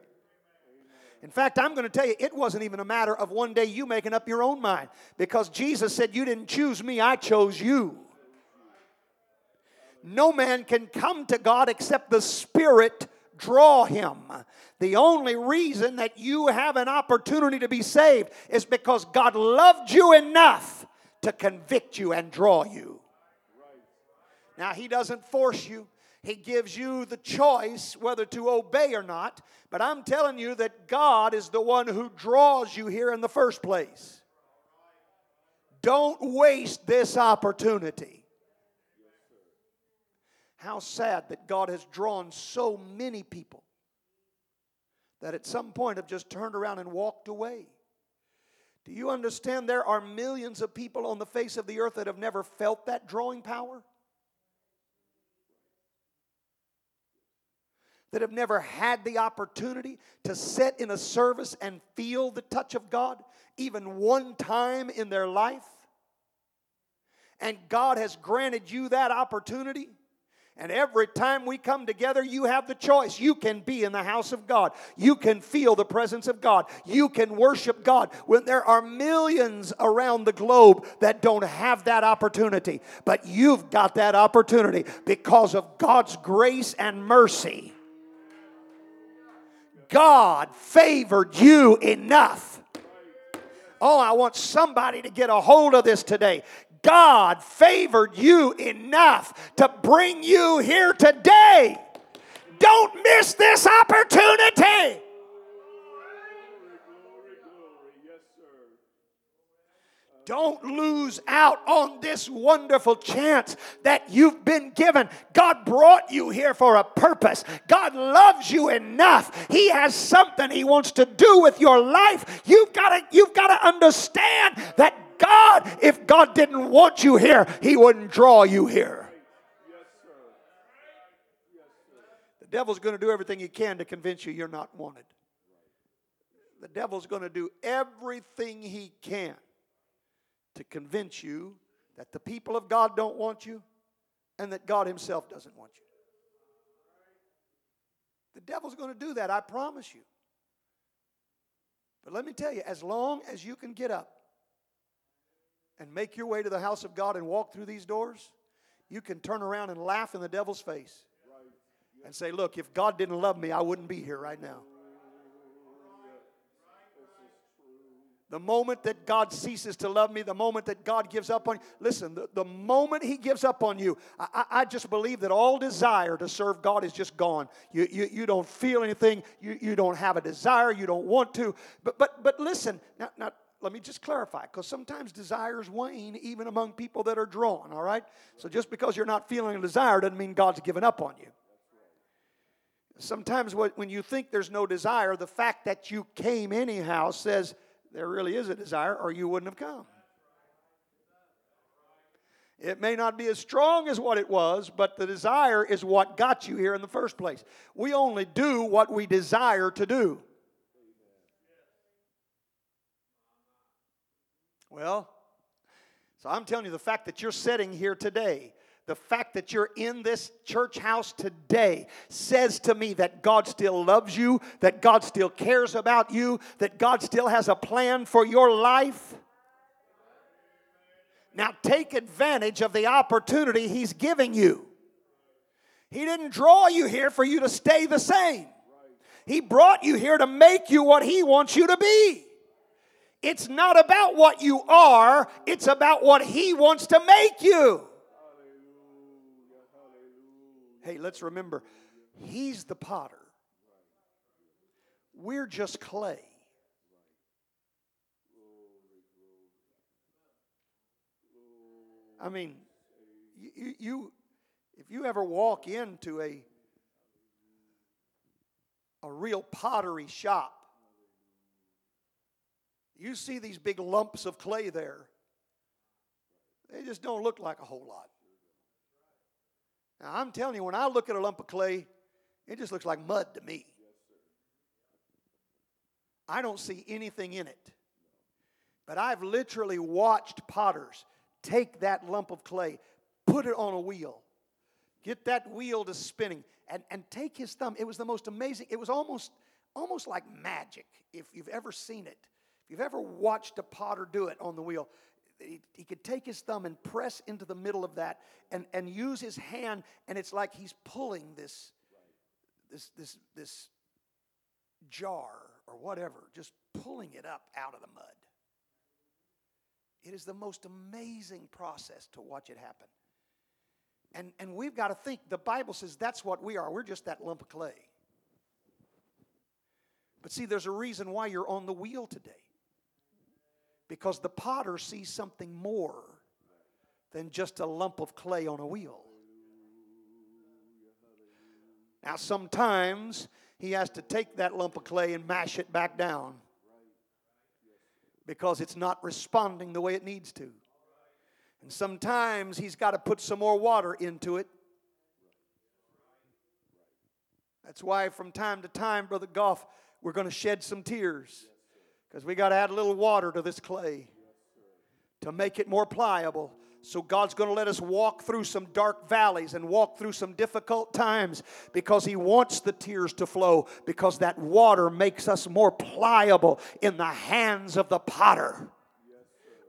In fact, I'm going to tell you, it wasn't even a matter of one day you making up your own mind because Jesus said, You didn't choose me, I chose you. No man can come to God except the Spirit draw him. The only reason that you have an opportunity to be saved is because God loved you enough to convict you and draw you. Now, He doesn't force you. He gives you the choice whether to obey or not. But I'm telling you that God is the one who draws you here in the first place. Don't waste this opportunity. How sad that God has drawn so many people that at some point have just turned around and walked away. Do you understand there are millions of people on the face of the earth that have never felt that drawing power? That have never had the opportunity to sit in a service and feel the touch of God even one time in their life? And God has granted you that opportunity. And every time we come together, you have the choice. You can be in the house of God. You can feel the presence of God. You can worship God. When there are millions around the globe that don't have that opportunity, but you've got that opportunity because of God's grace and mercy. God favored you enough. Oh, I want somebody to get a hold of this today. God favored you enough to bring you here today. Don't miss this opportunity. Don't lose out on this wonderful chance that you've been given. God brought you here for a purpose. God loves you enough. He has something He wants to do with your life. You've got to, you've got to understand that God, if God didn't want you here, He wouldn't draw you here. The devil's going to do everything he can to convince you you're not wanted. The devil's going to do everything he can to convince you that the people of God don't want you and that God Himself doesn't want you. The devil's going to do that, I promise you. But let me tell you, as long as you can get up and make your way to the house of God and walk through these doors, you can turn around and laugh in the devil's face and say, Look, if God didn't love me, I wouldn't be here right now. The moment that God ceases to love me, the moment that God gives up on you, listen, the, the moment He gives up on you, I, I just believe that all desire to serve God is just gone. You, you, you don't feel anything, you, you don't have a desire, you don't want to. But, but, but listen, now, now let me just clarify because sometimes desires wane even among people that are drawn, all right? So just because you're not feeling a desire doesn't mean God's given up on you. Sometimes when you think there's no desire, the fact that you came anyhow says there really is a desire or you wouldn't have come. It may not be as strong as what it was, but the desire is what got you here in the first place. We only do what we desire to do. Well, so I'm telling you, the fact that you're sitting here today, the fact that you're in this church house today says to me that God still loves you, that God still cares about you, that God still has a plan for your life. Now take advantage of the opportunity He's giving you. He didn't draw you here for you to stay the same, He brought you here to make you what He wants you to be. It's not about what you are, it's about what He wants to make you. Hey, let's remember, He's the potter, we're just clay. I mean, you, you if you ever walk into a a real pottery shop, You see these big lumps of clay there. They just don't look like a whole lot. Now, I'm telling you, when I look at a lump of clay, it just looks like mud to me. I don't see anything in it. But I've literally watched potters take that lump of clay, put it on a wheel, get that wheel to spinning, and, and take his thumb. It was the most amazing, it was almost, almost like magic if you've ever seen it. If you've ever watched a potter do it on the wheel, he, he, could take his thumb and press into the middle of that and, and use his hand, and it's like he's pulling this, this, this, this jar or whatever, just pulling it up out of the mud. It is the most amazing process to watch it happen. And, and we've got to think the Bible says that's what we are. We're just that lump of clay. But see, there's a reason why you're on the wheel today. Because the potter sees something more than just a lump of clay on a wheel. Now, sometimes he has to take that lump of clay and mash it back down because it's not responding the way it needs to. And sometimes he's got to put some more water into it. That's why, from time to time, Brother Goff, we're going to shed some tears because we got to add a little water to this clay to make it more pliable so God's going to let us walk through some dark valleys and walk through some difficult times because He wants the tears to flow because that water makes us more pliable in the hands of the potter.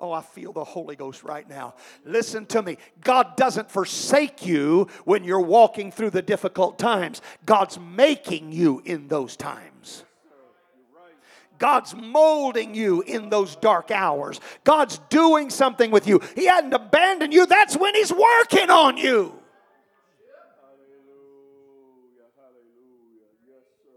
Oh, I feel the Holy Ghost right now. Listen to me. God doesn't forsake you when you're walking through the difficult times, God's making you in those times. God's molding you in those dark hours. God's doing something with you. He hadn't abandoned you, that's when He's working on you. Hallelujah, hallelujah. Yes, sir.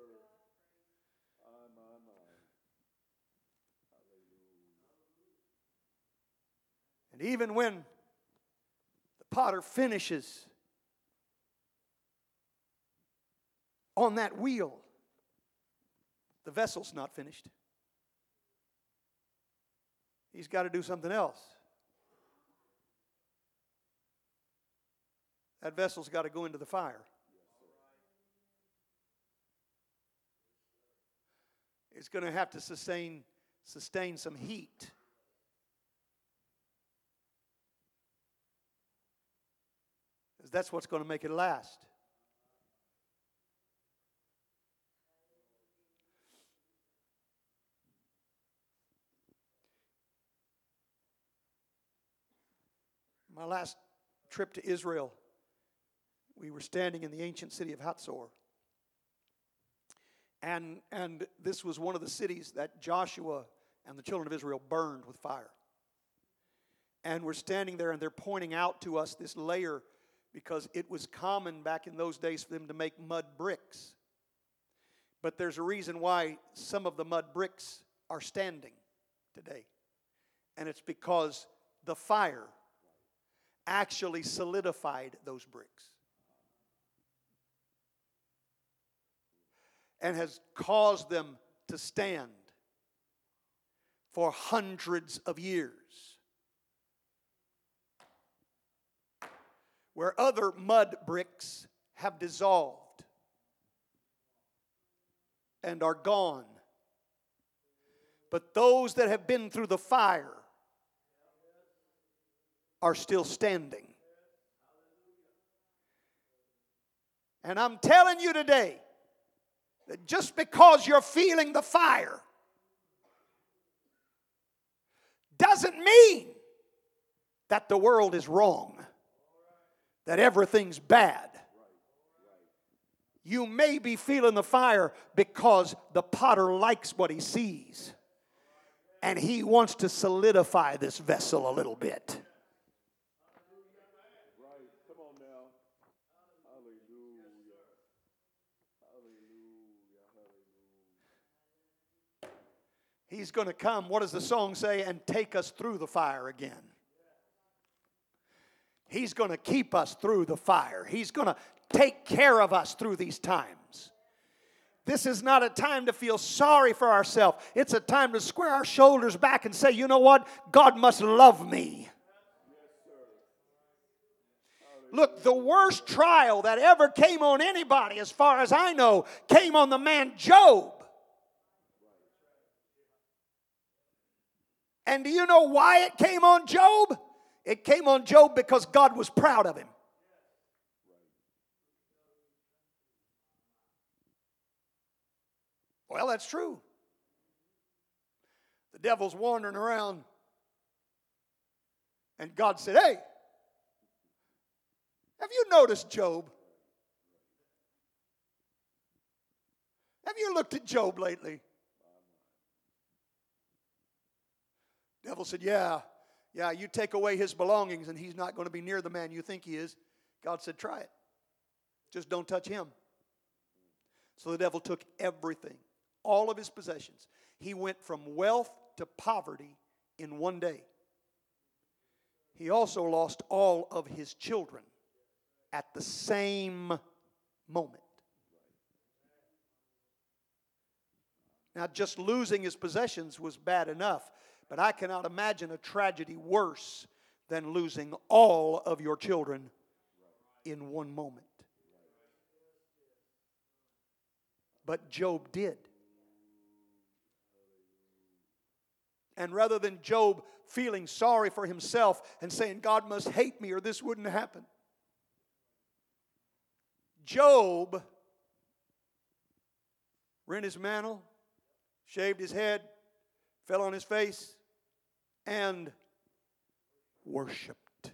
And even when the potter finishes on that wheel, the vessel's not finished. He's got to do something else. That vessel's got to go into the fire. It's going to have to sustain sustain some heat. That's what's going to make it last. My last trip to Israel, we were standing in the ancient city of Hatzor. And, and this was one of the cities that Joshua and the children of Israel burned with fire. And we're standing there, and they're pointing out to us this layer because it was common back in those days for them to make mud bricks. But there's a reason why some of the mud bricks are standing today. And it's because the fire actually solidified those bricks and has caused them to stand for hundreds of years. Where other mud bricks have dissolved and are gone. But those that have been through the fire are still standing. And I'm telling you today that just because you're feeling the fire doesn't mean that the world is wrong, that everything's bad. You may be feeling the fire because the potter likes what he sees and he wants to solidify this vessel a little bit. He's going to come, what does the song say, and take us through the fire again. He's going to keep us through the fire. He's going to take care of us through these times. This is not a time to feel sorry for ourselves. It's a time to square our shoulders back and say, you know what? God must love me. Look, the worst trial that ever came on anybody, as far as I know, came on the man Job. And do you know why it came on Job? It came on Job because God was proud of him. Well, that's true. The devil's wandering around, and God said, Hey, have you noticed Job? Have you looked at Job lately? Devil said, Yeah, yeah, you take away his belongings and he's not going to be near the man you think he is. God said, Try it. Just don't touch him. So the devil took everything, all of his possessions. He went from wealth to poverty in one day. He also lost all of his children at the same moment. Now, just losing his possessions was bad enough, but I cannot imagine a tragedy worse than losing all of your children in one moment. But Job did. And rather than Job feeling sorry for himself and saying, God must hate me or this wouldn't happen, Job rent his mantle, shaved his head, fell on his face, and worshiped.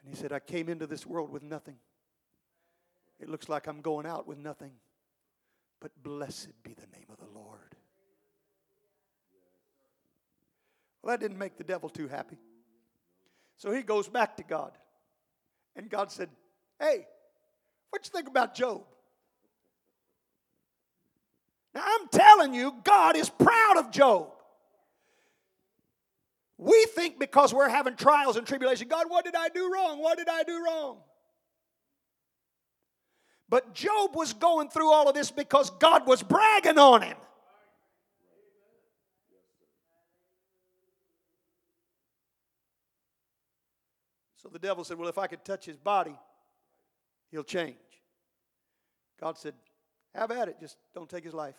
And he said, I came into this world with nothing. It looks like I'm going out with nothing. But blessed be the name of the Lord. Well, that didn't make the devil too happy. So he goes back to God. And God said, Hey, what you think about Job? Now I'm telling you, God is proud of Job. We think because we're having trials and tribulation, God, what did I do wrong? What did I do wrong? But Job was going through all of this because God was bragging on him. So the devil said, Well, if I could touch his body, he'll change. God said, Have at it, just don't take his life.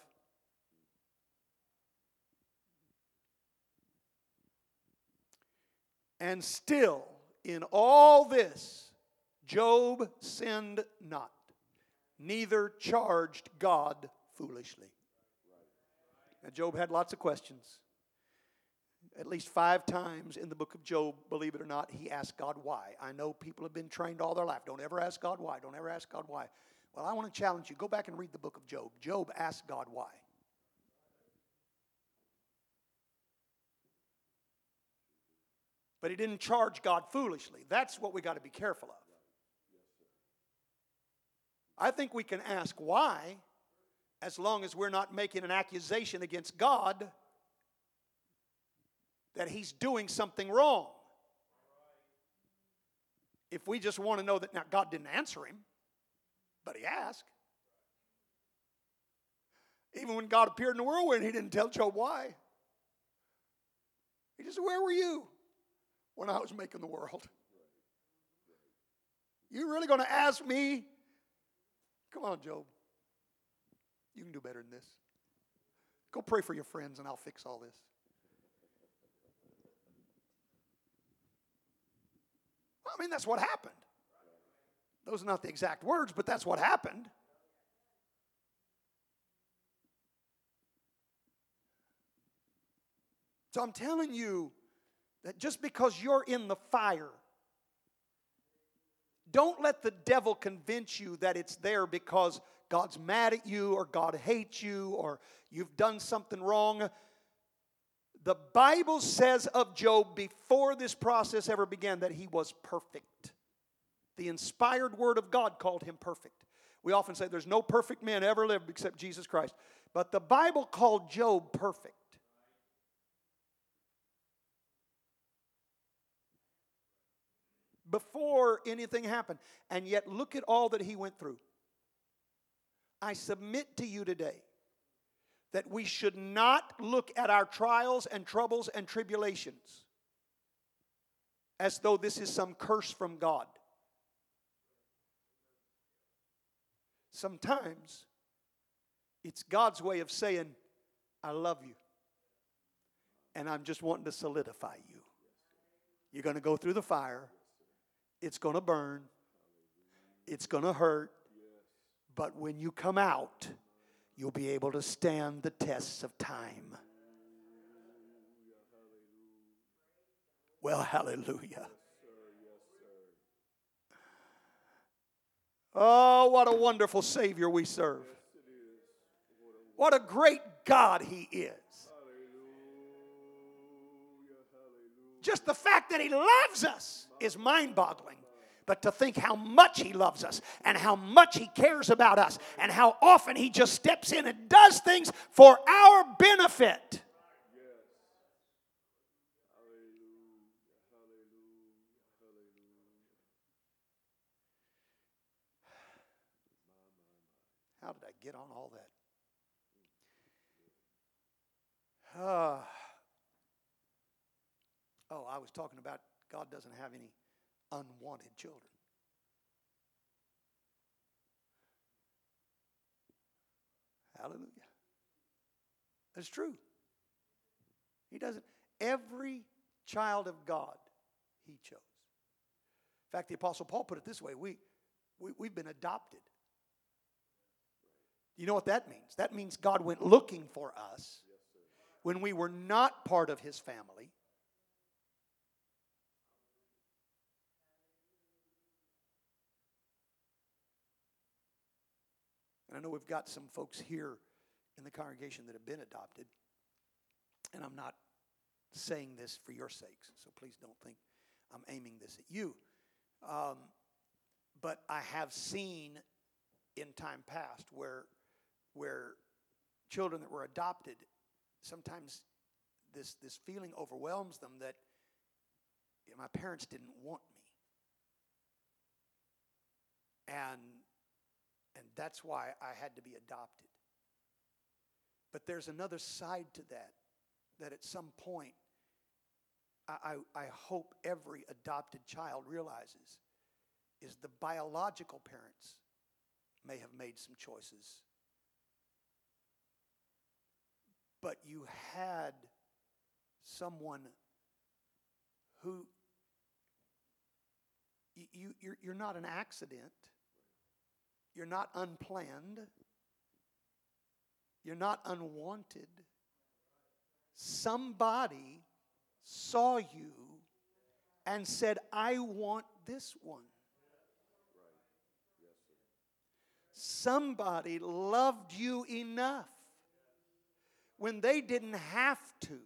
And still, in all this, Job sinned not, neither charged God foolishly. Now, Job had lots of questions. At least five times in the book of Job, believe it or not, he asked God why. I know people have been trained all their life. Don't ever ask God why. Don't ever ask God why. Well, I want to challenge you. Go back and read the book of Job. Job asked God why. But he didn't charge God foolishly. That's what we got to be careful of. I think we can ask why as long as we're not making an accusation against God that he's doing something wrong. If we just want to know that now God didn't answer him, but he asked. Even when God appeared in the whirlwind, he didn't tell Job why. He just said, Where were you when I was making the world? You really going to ask me? Come on, Job. You can do better than this. Go pray for your friends and I'll fix all this. I mean, that's what happened. Those are not the exact words, but that's what happened. So I'm telling you that just because you're in the fire, don't let the devil convince you that it's there because God's mad at you or God hates you or you've done something wrong. The Bible says of Job before this process ever began that he was perfect. The inspired word of God called him perfect. We often say there's no perfect man ever lived except Jesus Christ. But the Bible called Job perfect. Before anything happened. And yet, look at all that he went through. I submit to you today that we should not look at our trials and troubles and tribulations as though this is some curse from God. Sometimes it's God's way of saying, I love you. And I'm just wanting to solidify you. You're going to go through the fire, it's going to burn, it's going to hurt, but when you come out, you'll be able to stand the tests of time. Well, hallelujah. Oh, what a wonderful Savior we serve. What a great God He is. Just the fact that He loves us is mind boggling. But to think how much He loves us and how much He cares about us and how often He just steps in and does things for our benefit. How did I get on all that? Uh, oh, I was talking about God doesn't have any unwanted children. Hallelujah. That's true. He doesn't. Every child of God, He chose. In fact, the Apostle Paul put it this way we, we, we've been adopted. You know what that means? That means God went looking for us when we were not part of His family. I know we've got some folks here in the congregation that have been adopted. And I'm not saying this for your sakes, so please don't think I'm aiming this at you. Um, but I have seen in time past where where children that were adopted sometimes this this feeling overwhelms them that you know, my parents didn't want me and and that's why I had to be adopted. But there's another side to that that at some point I, I, I hope every adopted child realizes is the biological parents may have made some choices. But you had someone who you, you're, you're not an accident you're not unplanned. You're not unwanted. Somebody saw you and said i want this one. Somebody loved you enough when they didn't have to.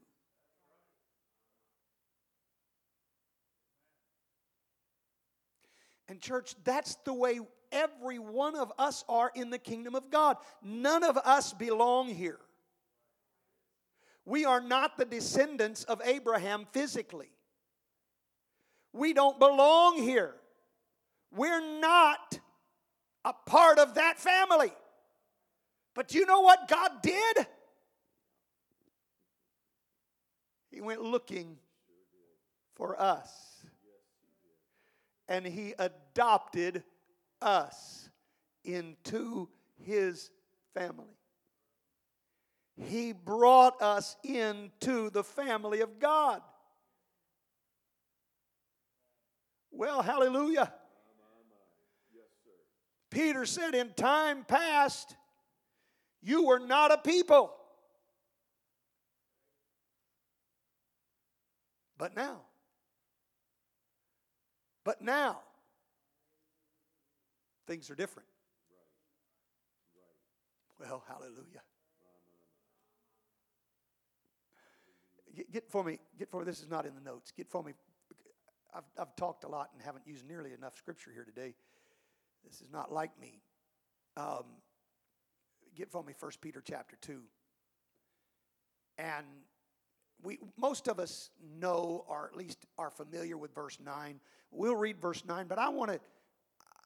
And, church, that's the way every one of us are in the kingdom of God. None of us belong here. We are not the descendants of Abraham physically. We don't belong here. We're not a part of that family. But you know what God did? He went looking for us. And he adopted us into his family. He brought us into the family of God. Well, hallelujah. Peter said, In time past, you were not a people. But now, but now, things are different. Well, hallelujah. Get, get, for me, get for me, this is not in the notes. Get for me, I've, I've talked a lot and haven't used nearly enough scripture here today. This is not like me. Um, get for me 1 Peter chapter 2. And we, most of us know or at least are familiar with verse 9. We'll read verse 9, but I want to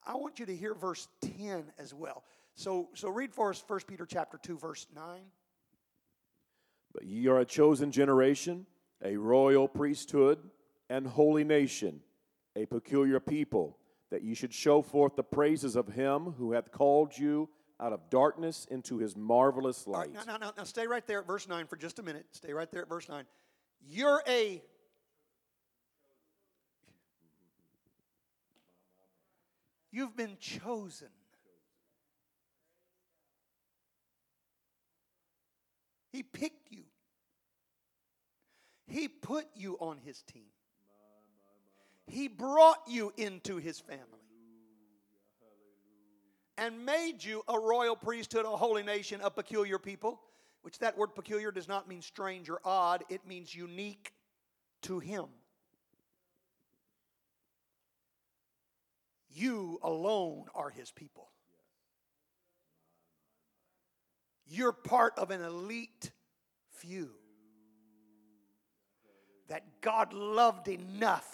I want you to hear verse 10 as well. So, so read for us 1 Peter chapter 2, verse 9. But ye are a chosen generation, a royal priesthood, and holy nation, a peculiar people, that ye should show forth the praises of him who hath called you out of darkness into his marvelous light. right, now, now, now, now stay right there at verse 9 for just a minute. Stay right there at verse 9. You're a. You've been chosen. He picked you. He put you on his team. He brought you into his family and made you a royal priesthood, a holy nation, a peculiar people, which that word peculiar does not mean strange or odd, it means unique to him. You alone are his people. You're part of an elite few that God loved enough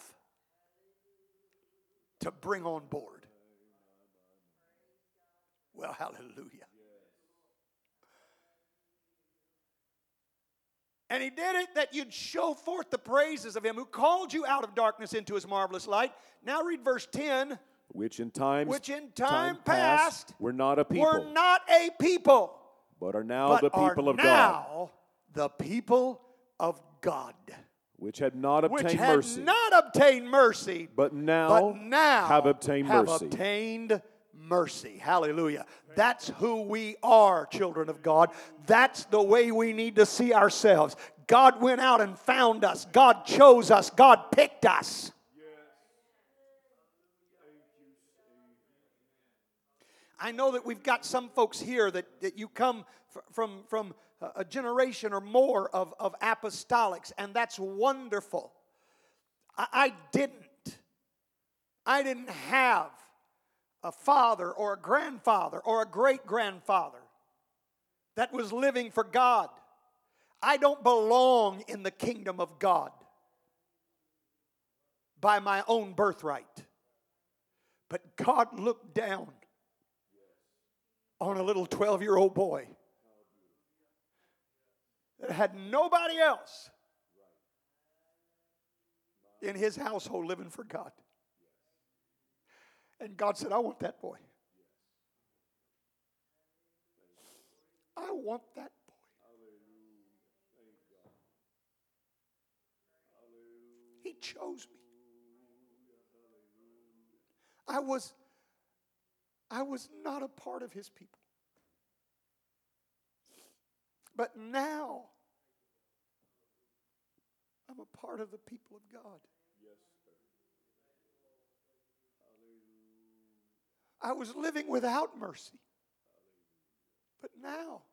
to bring on board. Well, hallelujah. And he did it that you'd show forth the praises of him who called you out of darkness into his marvelous light. Now read verse 10. Which in times Which in time past were not a people, We're not a people, but are now but the people of God, the people of God, which had not which obtained had mercy, not obtained mercy, but now, but now have obtained have mercy. obtained mercy. Hallelujah. That's who we are, children of God. That's the way we need to see ourselves. God went out and found us. God chose us. God picked us. I know that we've got some folks here that, that you come from, from a- generation or more of, of apostolics, and that's wonderful. I, I didn't. I didn't have a father or a grandfather or a great grandfather that was living for God. I don't belong in the kingdom of God by my own birthright. But God looked down on a little 12 year old boy that had nobody else in his household living for God. And God said, I want that boy. I want that boy. He chose me. I was I was not a part of his people. But now I'm a part of the people of God. I was living without mercy. But now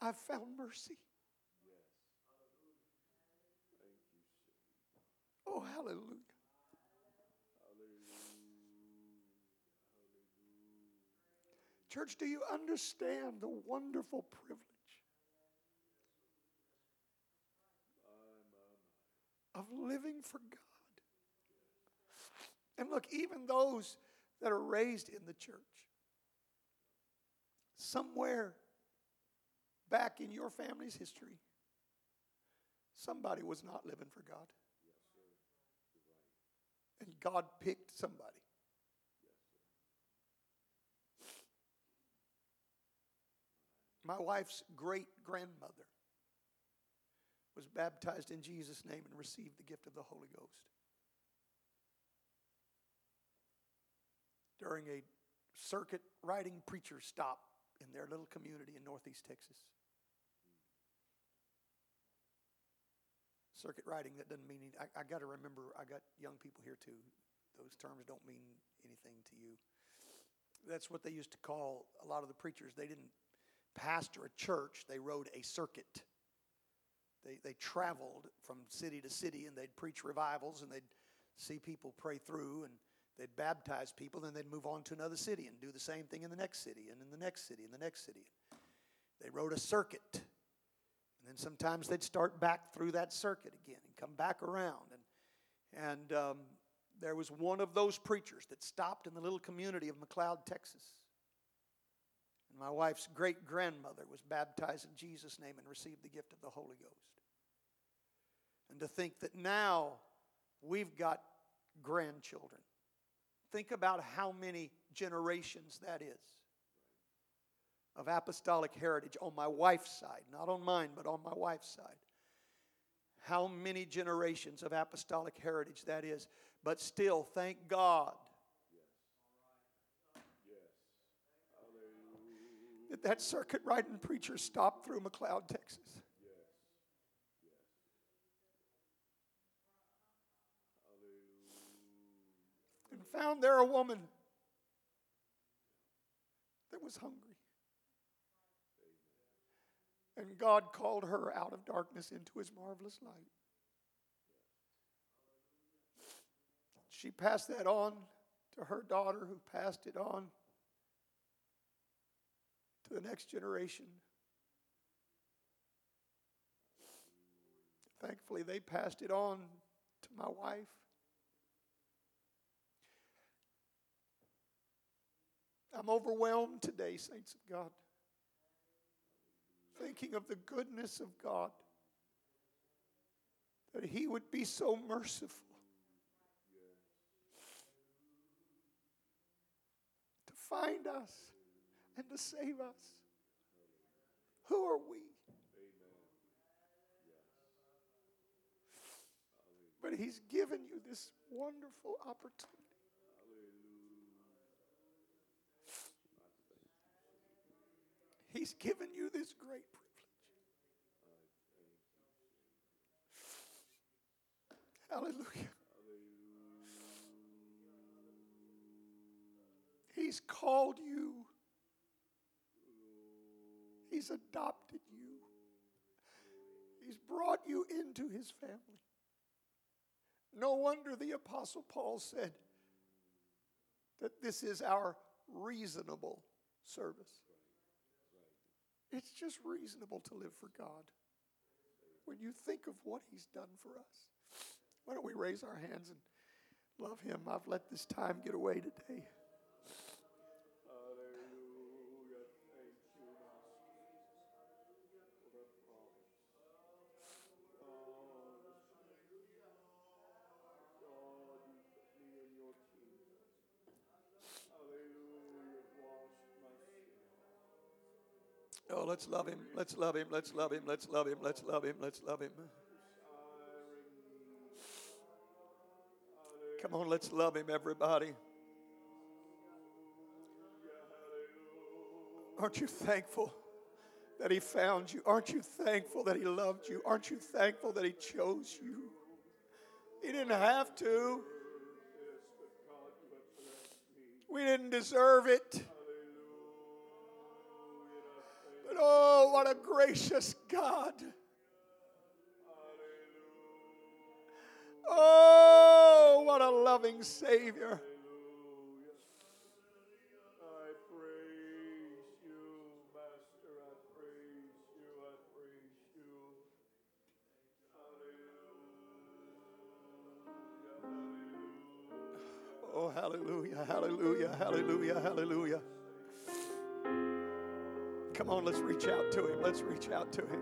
I've found mercy. Oh, hallelujah. Church, do you understand the wonderful privilege of living for God? And look, even those that are raised in the church, somewhere back in your family's history, somebody was not living for God. And God picked somebody. My wife's great grandmother was baptized in Jesus' name and received the gift of the Holy Ghost. During a circuit riding preacher stop in their little community in Northeast Texas. Circuit riding, that doesn't mean, any, I, I got to remember, I got young people here too. Those terms don't mean anything to you. That's what they used to call a lot of the preachers. They didn't pastor a church, they rode a circuit. They, they traveled from city to city and they'd preach revivals and they'd see people pray through and they'd baptize people, then they'd move on to another city and do the same thing in the next city and in the next city and the next city. They rode a circuit. And then sometimes they'd start back through that circuit again and come back around. And, and um, there was one of those preachers that stopped in the little community of McLeod, Texas. My wife's great grandmother was baptized in Jesus' name and received the gift of the Holy Ghost. And to think that now we've got grandchildren. Think about how many generations that is of apostolic heritage on my wife's side, not on mine, but on my wife's side. How many generations of apostolic heritage that is. But still, thank God that that circuit riding preacher stopped through McLeod, Texas. And found there a woman that was hungry. And God called her out of darkness into his marvelous light. She passed that on to her daughter, who passed it on to the next generation. Thankfully, they passed it on to my wife. I'm overwhelmed today, saints of God, thinking of the goodness of God, that He would be so merciful to find us and to save us. Who are we? But He's given you this wonderful opportunity. He's given you this great privilege. Hallelujah. He's called you. He's adopted you. He's brought you into his family. No wonder the Apostle Paul said that this is our reasonable service. It's just reasonable to live for God when you think of what He's done for us. Why don't we raise our hands and love Him? I've let this time get away today. Let's love him. Let's love him. Let's love him. Let's love him. Let's love him. Let's love him. Come on, let's love him, everybody. Aren't you thankful that he found you? Aren't you thankful that he loved you? Aren't you thankful that he chose you? He didn't have to. We didn't deserve it. Gracious God. Oh, what a loving Savior. Reach out to him. Let's reach out to him.